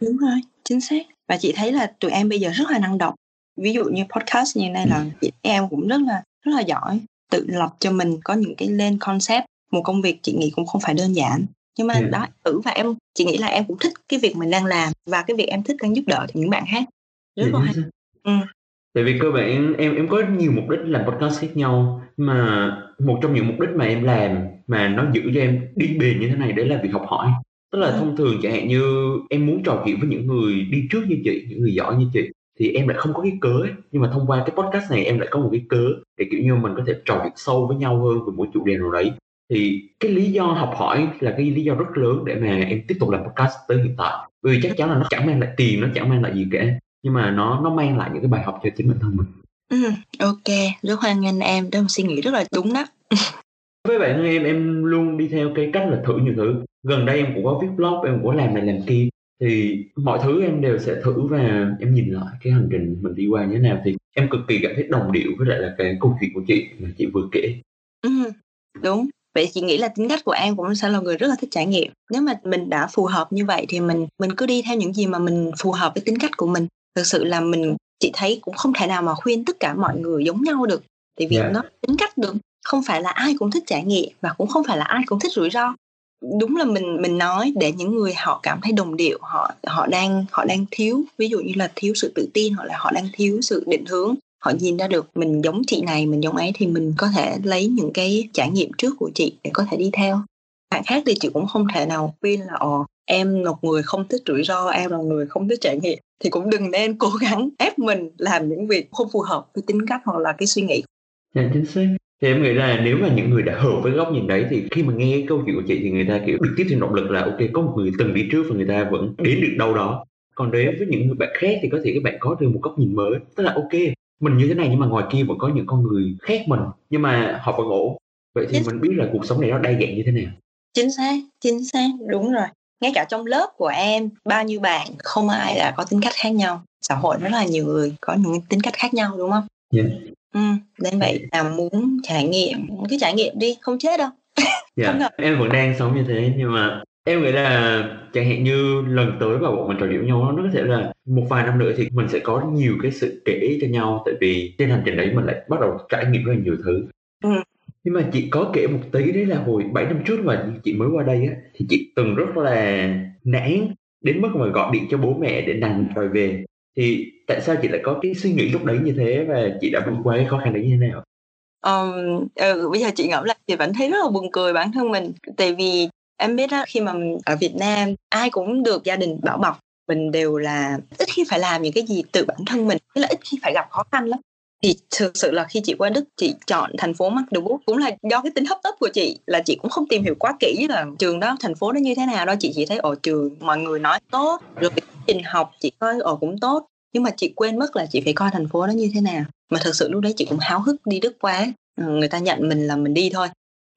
Đúng rồi chính xác. Và chị thấy là tụi em bây giờ rất là năng động. Ví dụ như podcast như này là ừ. chị em cũng rất là rất là giỏi tự lập cho mình có những cái lên concept. Một công việc chị nghĩ cũng không phải đơn giản nhưng mà ừ. đó thử và em chị nghĩ là em cũng thích cái việc mình đang làm và cái việc em thích đang giúp đỡ những bạn khác rất là hay ừ tại vì cơ bản em em có nhiều mục đích làm podcast khác nhau mà một trong những mục đích mà em làm mà nó giữ cho em đi bền như thế này đấy là việc học hỏi tức là ừ. thông thường chẳng hạn như em muốn trò chuyện với những người đi trước như chị những người giỏi như chị thì em lại không có cái cớ ấy. nhưng mà thông qua cái podcast này em lại có một cái cớ để kiểu như mình có thể trò chuyện sâu với nhau hơn về một chủ đề nào đấy thì cái lý do học hỏi là cái lý do rất lớn để mà em tiếp tục làm podcast tới hiện tại. Vì chắc chắn là nó chẳng mang lại tiền nó chẳng mang lại gì cả nhưng mà nó nó mang lại những cái bài học cho chính bản thân mình. Ừ, ok. Rất hoan nghênh em. Đó một suy nghĩ rất là đúng đó. Với thân em em luôn đi theo cái cách là thử nhiều thứ. Gần đây em cũng có viết blog em cũng có làm này làm kia. Thì mọi thứ em đều sẽ thử và em nhìn lại cái hành trình mình đi qua như thế nào. Thì em cực kỳ cảm thấy đồng điệu với lại là cái câu chuyện của chị mà chị vừa kể. Ừ, đúng vậy chị nghĩ là tính cách của em cũng sẽ là người rất là thích trải nghiệm nếu mà mình đã phù hợp như vậy thì mình mình cứ đi theo những gì mà mình phù hợp với tính cách của mình thực sự là mình chị thấy cũng không thể nào mà khuyên tất cả mọi người giống nhau được tại vì yeah. Dạ. nó tính cách được không phải là ai cũng thích trải nghiệm và cũng không phải là ai cũng thích rủi ro đúng là mình mình nói để những người họ cảm thấy đồng điệu họ họ đang họ đang thiếu ví dụ như là thiếu sự tự tin hoặc là họ đang thiếu sự định hướng họ nhìn ra được mình giống chị này, mình giống ấy, thì mình có thể lấy những cái trải nghiệm trước của chị để có thể đi theo. Bạn khác thì chị cũng không thể nào khuyên là, ồ, em một người không thích rủi ro, em là người không thích trải nghiệm. Thì cũng đừng nên cố gắng ép mình làm những việc không phù hợp với tính cách hoặc là cái suy nghĩ. Dạ chính xác. Thì em nghĩ là nếu mà những người đã hợp với góc nhìn đấy thì khi mà nghe câu chuyện của chị thì người ta, kiểu, được tiếp thêm động lực là, ok, có một người từng đi trước và người ta vẫn đến được đâu đó. Còn đối với những người bạn khác thì có thể các bạn có được một góc nhìn mới, tức là, ok mình như thế này nhưng mà ngoài kia vẫn có những con người khác mình nhưng mà họ vẫn ổn. Vậy thì mình biết là cuộc sống này nó đa dạng như thế nào. Chính xác chính xác đúng rồi. Ngay cả trong lớp của em bao nhiêu bạn không ai là có tính cách khác nhau. Xã hội rất là nhiều người có những tính cách khác nhau đúng không? Yeah. ừ nên vậy là muốn trải nghiệm cứ trải nghiệm đi không chết đâu. Dạ yeah. em vẫn đang sống như thế nhưng mà em nghĩ là chẳng hạn như lần tới vào bọn mình trò chuyện với nhau nó có thể là một vài năm nữa thì mình sẽ có nhiều cái sự kể cho nhau. Tại vì trên hành trình đấy mình lại bắt đầu trải nghiệm rất là nhiều thứ. Ừ. nhưng mà chị có kể một tí đấy là hồi 7 năm trước mà chị mới qua đây á thì chị từng rất là nản đến mức mà gọi điện cho bố mẹ để đành đòi về. Thì tại sao chị lại có cái suy nghĩ lúc đấy như thế và chị đã vượt qua cái khó khăn đấy như thế nào? Um, ừ, bây giờ chị ngẫm lại thì vẫn thấy rất là buồn cười bản thân mình. Tại vì em biết á, khi mà ở Việt Nam, ai cũng được gia đình bảo bọc, mình đều là ít khi phải làm những cái gì từ bản thân mình tức là ít khi phải gặp khó khăn lắm. Thì thực sự là khi chị qua Đức, chị chọn thành phố Magdeburg cũng là do cái tính hấp tấp của chị, là chị cũng không tìm hiểu quá kỹ là trường đó, thành phố nó như thế nào đó chị chỉ thấy ở trường mọi người nói tốt, rồi trình học chị coi ở cũng tốt. Nhưng mà chị quên mất là chị phải coi thành phố nó như thế nào. Mà thực sự lúc đấy chị cũng háo hức đi Đức quá. Ờ, người ta nhận mình là mình đi thôi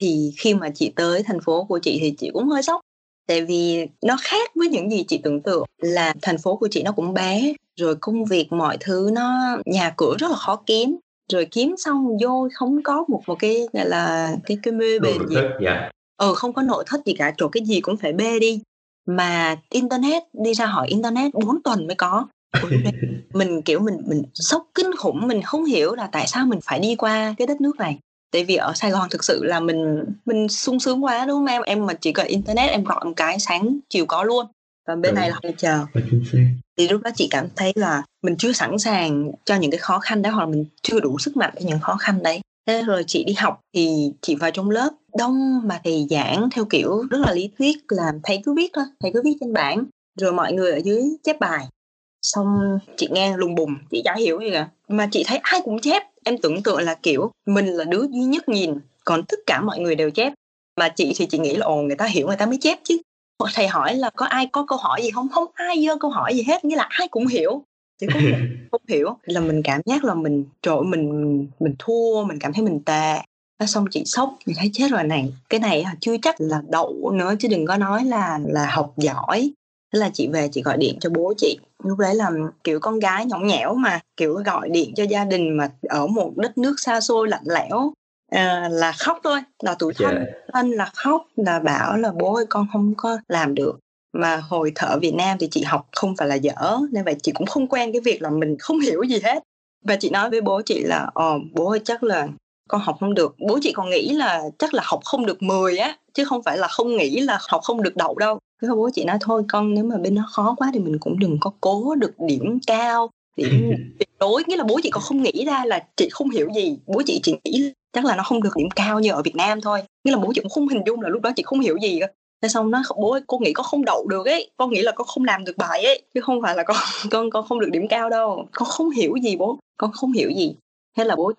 thì khi mà chị tới thành phố của chị thì chị cũng hơi sốc. Tại vì nó khác với những gì chị tưởng tượng là thành phố của chị nó cũng bé rồi công việc mọi thứ nó nhà cửa rất là khó kiếm. Rồi kiếm xong vô không có một một cái gọi là cái cái mê bền gì. yeah. Dạ. ờ không có nội thất gì cả chỗ cái gì cũng phải bê đi. Mà internet đi ra hỏi internet 4 tuần mới có. Mình kiểu mình mình sốc kinh khủng mình không hiểu là tại sao mình phải đi qua cái đất nước này tại vì ở Sài Gòn thực sự là mình mình sung sướng quá đúng không em? Em mà chỉ cần internet em gọi một cái sáng chiều có luôn. Và bên ừ. này là phải chờ. Thì lúc đó chị cảm thấy là mình chưa sẵn sàng cho những cái khó khăn đó hoặc là mình chưa đủ sức mạnh cho những khó khăn đấy. Thế rồi chị đi học thì chị vào trong lớp đông mà thầy giảng theo kiểu rất là lý thuyết làm thầy cứ viết thôi thầy cứ viết trên bảng. Rồi mọi người ở dưới chép bài. Xong chị nghe lùng bùng chị chả hiểu gì cả mà chị thấy ai cũng chép. Em tưởng tượng là kiểu mình là đứa duy nhất nhìn còn tất cả mọi người đều chép. Mà chị thì chị nghĩ là ồ người ta hiểu người ta mới chép chứ. Thầy hỏi là có ai có câu hỏi gì không? Không ai dơ câu hỏi gì hết nghĩa là ai cũng hiểu. Chứ không, không hiểu. Là mình cảm giác là mình trội mình mình thua mình cảm thấy mình tệ. Nó xong chị sốc mình thấy chết rồi này. Cái này chưa chắc là đậu nữa chứ đừng có nói là là học giỏi thế là chị về chị gọi điện cho bố chị. Lúc đấy là kiểu con gái nhõng nhẽo mà kiểu gọi điện cho gia đình mà ở một đất nước xa xôi lạnh lẽo à, là khóc thôi là tụi thân yeah. thân là khóc là bảo là bố ơi con không có làm được. Mà hồi thở Việt Nam thì chị học không phải là dở nên vậy chị cũng không quen cái việc là mình không hiểu gì hết. Và chị nói với bố chị là ờ bố ơi chắc là con học không được. Bố chị còn nghĩ là chắc là học không được 10 á chứ không phải là không nghĩ là học không được đậu đâu. Thế bố chị nói thôi con nếu mà bên nó khó quá thì mình cũng đừng có cố được điểm cao. Điểm tuyệt đối nghĩa là bố chị còn không nghĩ ra là chị không hiểu gì. Bố chị chỉ nghĩ chắc là nó không được điểm cao như ở Việt Nam thôi. Nghĩa là bố chị cũng không hình dung là lúc đó chị không hiểu gì thế xong nó bố ơi, cô nghĩ con không đậu được ấy. Con nghĩ là con không làm được bài ấy. Chứ không phải là con con con không được điểm cao đâu. Con không hiểu gì bố. Con không hiểu gì thế là bố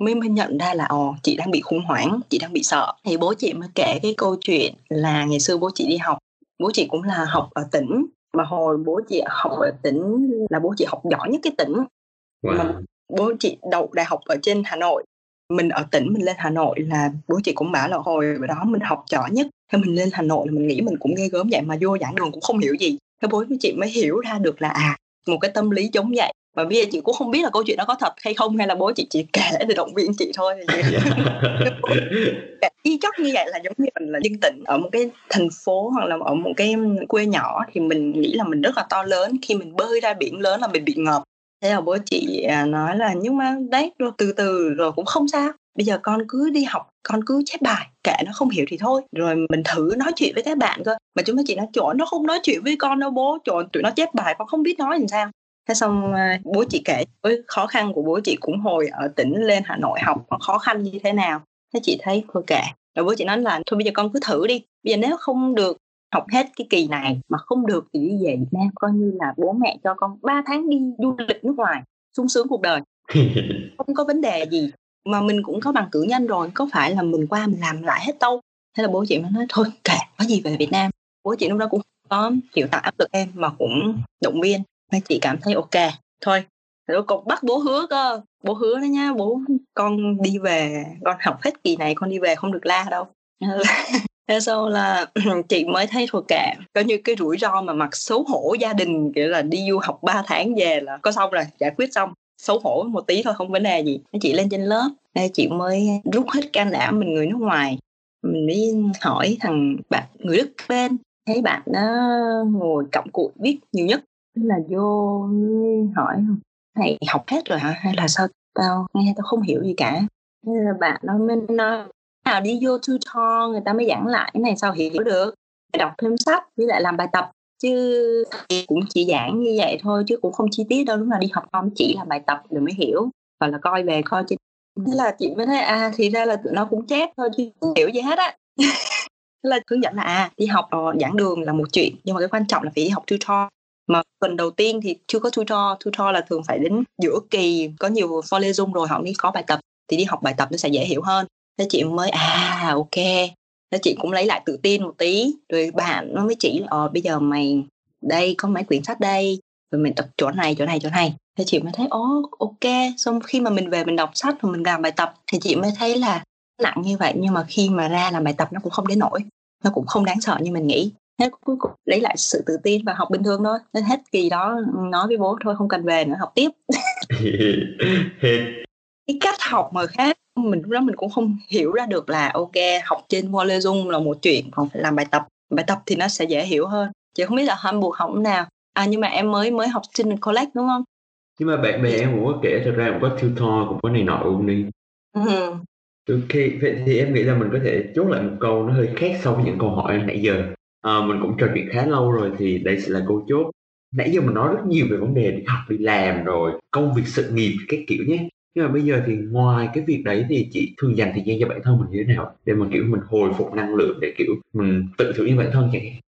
mới mới nhận ra là ồ chị đang bị khủng hoảng chị đang bị sợ. Thì bố chị mới kể cái câu chuyện là ngày xưa bố chị đi học bố chị cũng là học ở tỉnh. Mà hồi bố chị học ở tỉnh là bố chị học giỏi nhất cái tỉnh. Wow. mà bố chị đậu đại học ở trên hà nội. Mình ở tỉnh mình lên hà nội là bố chị cũng bảo là hồi đó mình học giỏi nhất. Thế mình lên hà nội là mình nghĩ mình cũng ghê gớm vậy mà vô giảng đường cũng không hiểu gì. Thế bố chị mới hiểu ra được là à một cái tâm lý giống vậy và bây giờ chị cũng không biết là câu chuyện đó có thật hay không hay là bố chị chỉ kể để động viên chị thôi. Y chóc như vậy là giống như mình là dân tỉnh ở một cái thành phố hoặc là ở một cái quê nhỏ thì mình nghĩ là mình rất là to lớn. Khi mình bơi ra biển lớn là mình bị ngợp. Thế là bố chị à, nói là nhưng mà đấy rồi từ từ rồi cũng không sao. Bây giờ con cứ đi học con cứ chép bài kệ nó không hiểu thì thôi. Rồi mình thử nói chuyện với các bạn cơ. Mà chúng ta chỉ nói chỗ nó không nói chuyện với con đâu bố. Trời tụi nó chép bài con không biết nói làm sao thế xong à, bố chị kể với khó khăn của bố chị cũng hồi ở tỉnh lên hà nội học khó khăn như thế nào. Thế chị thấy thôi kệ rồi bố chị nói là thôi bây giờ con cứ thử đi bây giờ nếu không được học hết cái kỳ này mà không được thì đi về Việt Nam coi như là bố mẹ cho con 3 tháng đi du lịch nước ngoài sung sướng cuộc đời. Không có vấn đề gì mà mình cũng có bằng cử nhân rồi có phải là mình qua mình làm lại hết đâu. Thế là bố chị mới nói thôi kệ có gì về Việt Nam. Bố chị lúc đó cũng có chịu tạo áp lực em mà cũng động viên mấy chị cảm thấy ok. Thôi rồi còn bắt bố hứa cơ. Bố hứa đó nha bố con đi về, con học hết kỳ này con đi về không được la đâu. Ừ. Thế sau là chị mới thấy thôi kệ. Có như cái rủi ro mà mặc xấu hổ gia đình, kiểu là đi du học 3 tháng về là có xong rồi, giải quyết xong. Xấu hổ một tí thôi, không vấn đề gì. Chị lên trên lớp chị mới rút hết can đảm mình người nước ngoài. Mình mới hỏi thằng bạn người đức bên, thấy bạn nó ngồi cộng cụi viết nhiều nhất tức là vô hỏi này học hết rồi hả? Hay là sao tao nghe tao không hiểu gì cả? Là bạn nó mới nói nào đi vô tutor người ta mới giảng lại, cái này sao hiểu được? Đọc thêm sách với lại làm bài tập. Chứ cũng chỉ giảng như vậy thôi, chứ cũng không chi tiết đâu, lúc nào đi học không chỉ là bài tập rồi mới hiểu và là coi về coi trên thế là chị mới thấy à thì ra là tụi nó cũng chép thôi chứ không hiểu gì hết á. Thế là hướng dẫn là à đi học ờ, giảng đường là một chuyện, nhưng mà cái quan trọng là phải đi học tutor mà phần đầu tiên thì chưa có tutor tutor là thường phải đến giữa kỳ, có nhiều folio zoom rồi, họ mới có bài tập. Thì đi học bài tập nó sẽ dễ hiểu hơn. Thế chị mới à ok. Thế chị cũng lấy lại tự tin một tí. Rồi bạn nó mới chỉ là ờ bây giờ mày đây, có mấy quyển sách đây. Rồi mình tập chỗ này chỗ này chỗ này. Thế chị mới thấy ố ok. Xong khi mà mình về mình đọc sách rồi mình làm bài tập thì chị mới thấy là nặng như vậy. Nhưng mà khi mà ra làm bài tập nó cũng không đến nổi nó cũng không đáng sợ như mình nghĩ thế cuối cùng lấy lại sự tự tin và học bình thường thôi. Nên hết kỳ đó nói với bố thôi không cần về nữa học tiếp. Cái cách học mà khác mình lúc đó mình cũng không hiểu ra được là ok học trên Wall Dung là một chuyện còn phải làm bài tập. Bài tập thì nó sẽ dễ hiểu hơn. Chị không biết là buộc học nào. À nhưng mà em mới mới học trên collect đúng không? Nhưng mà bạn bè em cũng có kể thật ra cũng có tutor cũng có này nọ luôn đi. Ừ. ok vậy thì em nghĩ là mình có thể chốt lại một câu nó hơi khác so với những câu hỏi nãy giờ à, mình cũng trò chuyện khá lâu rồi thì đây sẽ là câu chốt. Nãy giờ mình nói rất nhiều về vấn đề đi học đi làm rồi công việc sự nghiệp các kiểu nhé. Nhưng mà bây giờ thì ngoài cái việc đấy thì chị thường dành thời gian cho bản thân mình như thế nào? Để mà kiểu mình hồi phục năng lượng để kiểu mình tự thử như bản thân chẳng hạn.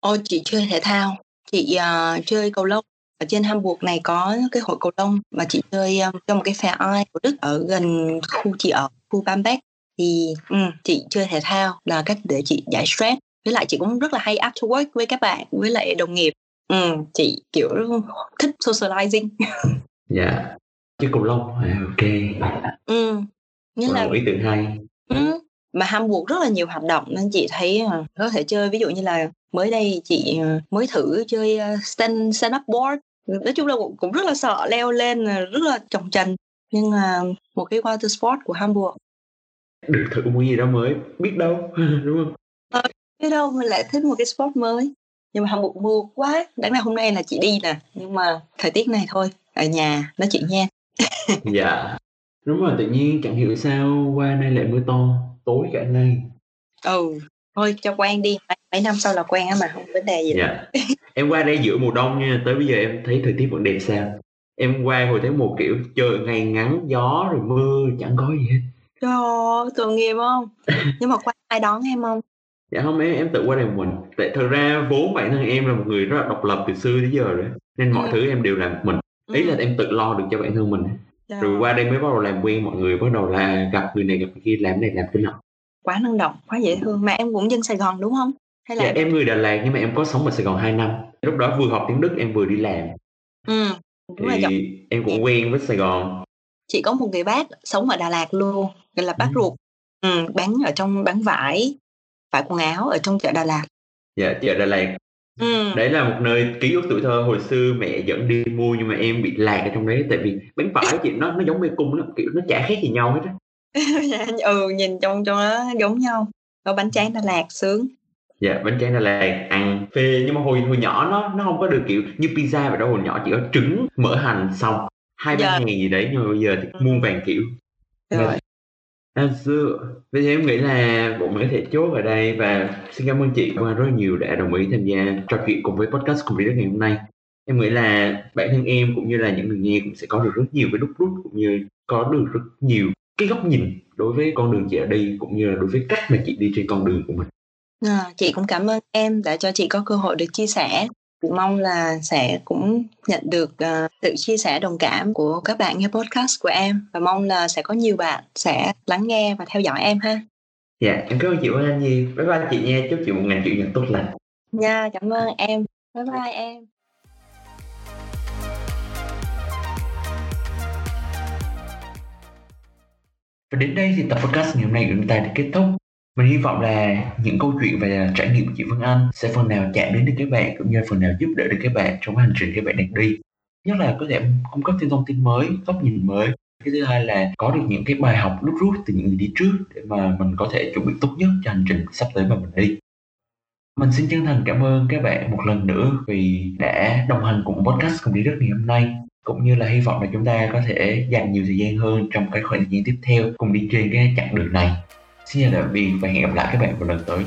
Ôi chị chơi thể thao. Chị uh, chơi cầu lông. Ở trên Hamburg này có cái hội cầu lông mà chị chơi ờ, um, trong một cái phe ai của Đức ở gần khu chị ở khu Bamberg. Thì um, chị chơi thể thao là cách để chị giải stress với lại chị cũng rất là hay after work với các bạn với lại đồng nghiệp. Ừ, chị kiểu thích socializing. Dạ. Yeah chứ cầu lông à, ok ừ nghĩa là ý tưởng hay. Ừ. mà Hamburg rất là nhiều hoạt động nên chị thấy uh, có thể chơi. Ví dụ như là mới đây chị uh, mới thử chơi uh, stand stand up board. Nói chung là cũng, rất là sợ leo lên rất là chồng trần nhưng mà một cái water sport của Hamburg được thử một gì đó mới biết đâu đúng không? ờ, biết đâu mình lại thích một cái sport mới. Nhưng mà Hamburg mưa quá đáng là hôm nay là chị đi nè. Nhưng mà thời tiết này thôi ở nhà nói chuyện nha. Dạ. Đúng rồi tự nhiên chẳng hiểu sao qua nay lại mưa to tối cả nay. Ừ thôi cho quen đi. Mấy năm sau là quen á mà không vấn đề gì. Dạ. em qua đây giữa mùa đông nha tới bây giờ em thấy thời tiết vẫn đẹp sao? Em qua hồi tháng một kiểu trời ngày ngắn gió rồi mưa chẳng có gì hết. Trời ơi tội nghiệp không? Nhưng mà qua ai đón em không dạ không em em tự qua một mình. Tại thật ra vốn bản thân em là một người rất là độc lập từ xưa tới giờ rồi nên mọi ừ. thứ em đều làm mình. Ý là em tự lo được cho bản thân mình Dạ. rồi qua đây mới bắt đầu làm quen mọi người bắt đầu là gặp người này gặp người kia làm này làm cái nọ. Quá năng động quá dễ thương. Mà em cũng dân Sài Gòn đúng không? Hay là dạ, em người Đà Lạt nhưng mà em có sống ở Sài Gòn 2 năm. Lúc đó vừa học tiếng Đức em vừa đi làm. Ừ đúng thì rồi, em cũng quen với Sài Gòn. Chị có một người bác sống ở Đà Lạt luôn gọi là bác ừ. ruột. Ừ, bán ở trong bán vải vải quần áo ở trong chợ Đà Lạt dạ chợ Đà Lạt Ừ. Đấy là một nơi ký ức tuổi thơ hồi xưa mẹ dẫn đi mua nhưng mà em bị lạc ở trong đấy tại vì bánh vải chị nó nó giống mê cung lắm kiểu nó chả khác gì nhau hết á. Dạ, ừ nhìn trong trong nó giống nhau. Có bánh tráng Đà Lạt sướng. Dạ bánh tráng Đà Lạt ăn phê nhưng mà hồi hồi nhỏ nó nó không có được kiểu như pizza vậy đâu hồi nhỏ chỉ có trứng mỡ hành xong hai ba dạ. ngàn gì đấy nhưng mà bây giờ thì muôn vàng kiểu. Rồi. À, Vậy thì em nghĩ là bộ mình có thể chốt ở đây và xin cảm ơn chị qua rất nhiều đã đồng ý tham gia trò chuyện cùng với podcast cùng với đất ngày hôm nay. Em nghĩ là bản thân em cũng như là những người nghe cũng sẽ có được rất nhiều cái đúc rút cũng như có được rất nhiều cái góc nhìn đối với con đường chị ở đây cũng như là đối với cách mà chị đi trên con đường của mình. À, chị cũng cảm ơn em đã cho chị có cơ hội được chia sẻ mong là sẽ cũng nhận được uh, sự chia sẻ đồng cảm của các bạn nghe podcast của em. Và mong là sẽ có nhiều bạn sẽ lắng nghe và theo dõi em ha. Dạ em cảm ơn chị Vân Anh nhiều bye bye chị nha. Chúc chị một ngày chủ nhật tốt lành. Nha cảm ơn em. Bye bye em. Và đến đây thì tập podcast ngày hôm nay của chúng ta đã kết thúc. Mình hy vọng là những câu chuyện về trải nghiệm của chị Vân Anh sẽ phần nào chạm đến được các bạn cũng như phần nào giúp đỡ được các bạn trong hành trình các bạn đang đi. Nhất là có thể cung cấp thêm thông tin mới, góc nhìn mới. Cái thứ hai là có được những cái bài học đúc rút từ những người đi trước để mà mình có thể chuẩn bị tốt nhất cho hành trình sắp tới mà mình đi. Mình xin chân thành cảm ơn các bạn một lần nữa vì đã đồng hành cùng podcast cùng đi rất ngày hôm nay cũng như là hy vọng là chúng ta có thể dành nhiều thời gian hơn trong cái khoảng thời gian tiếp theo cùng đi trên cái chặng đường này xin chào tạm biệt và hẹn gặp lại các bạn vào lần tới.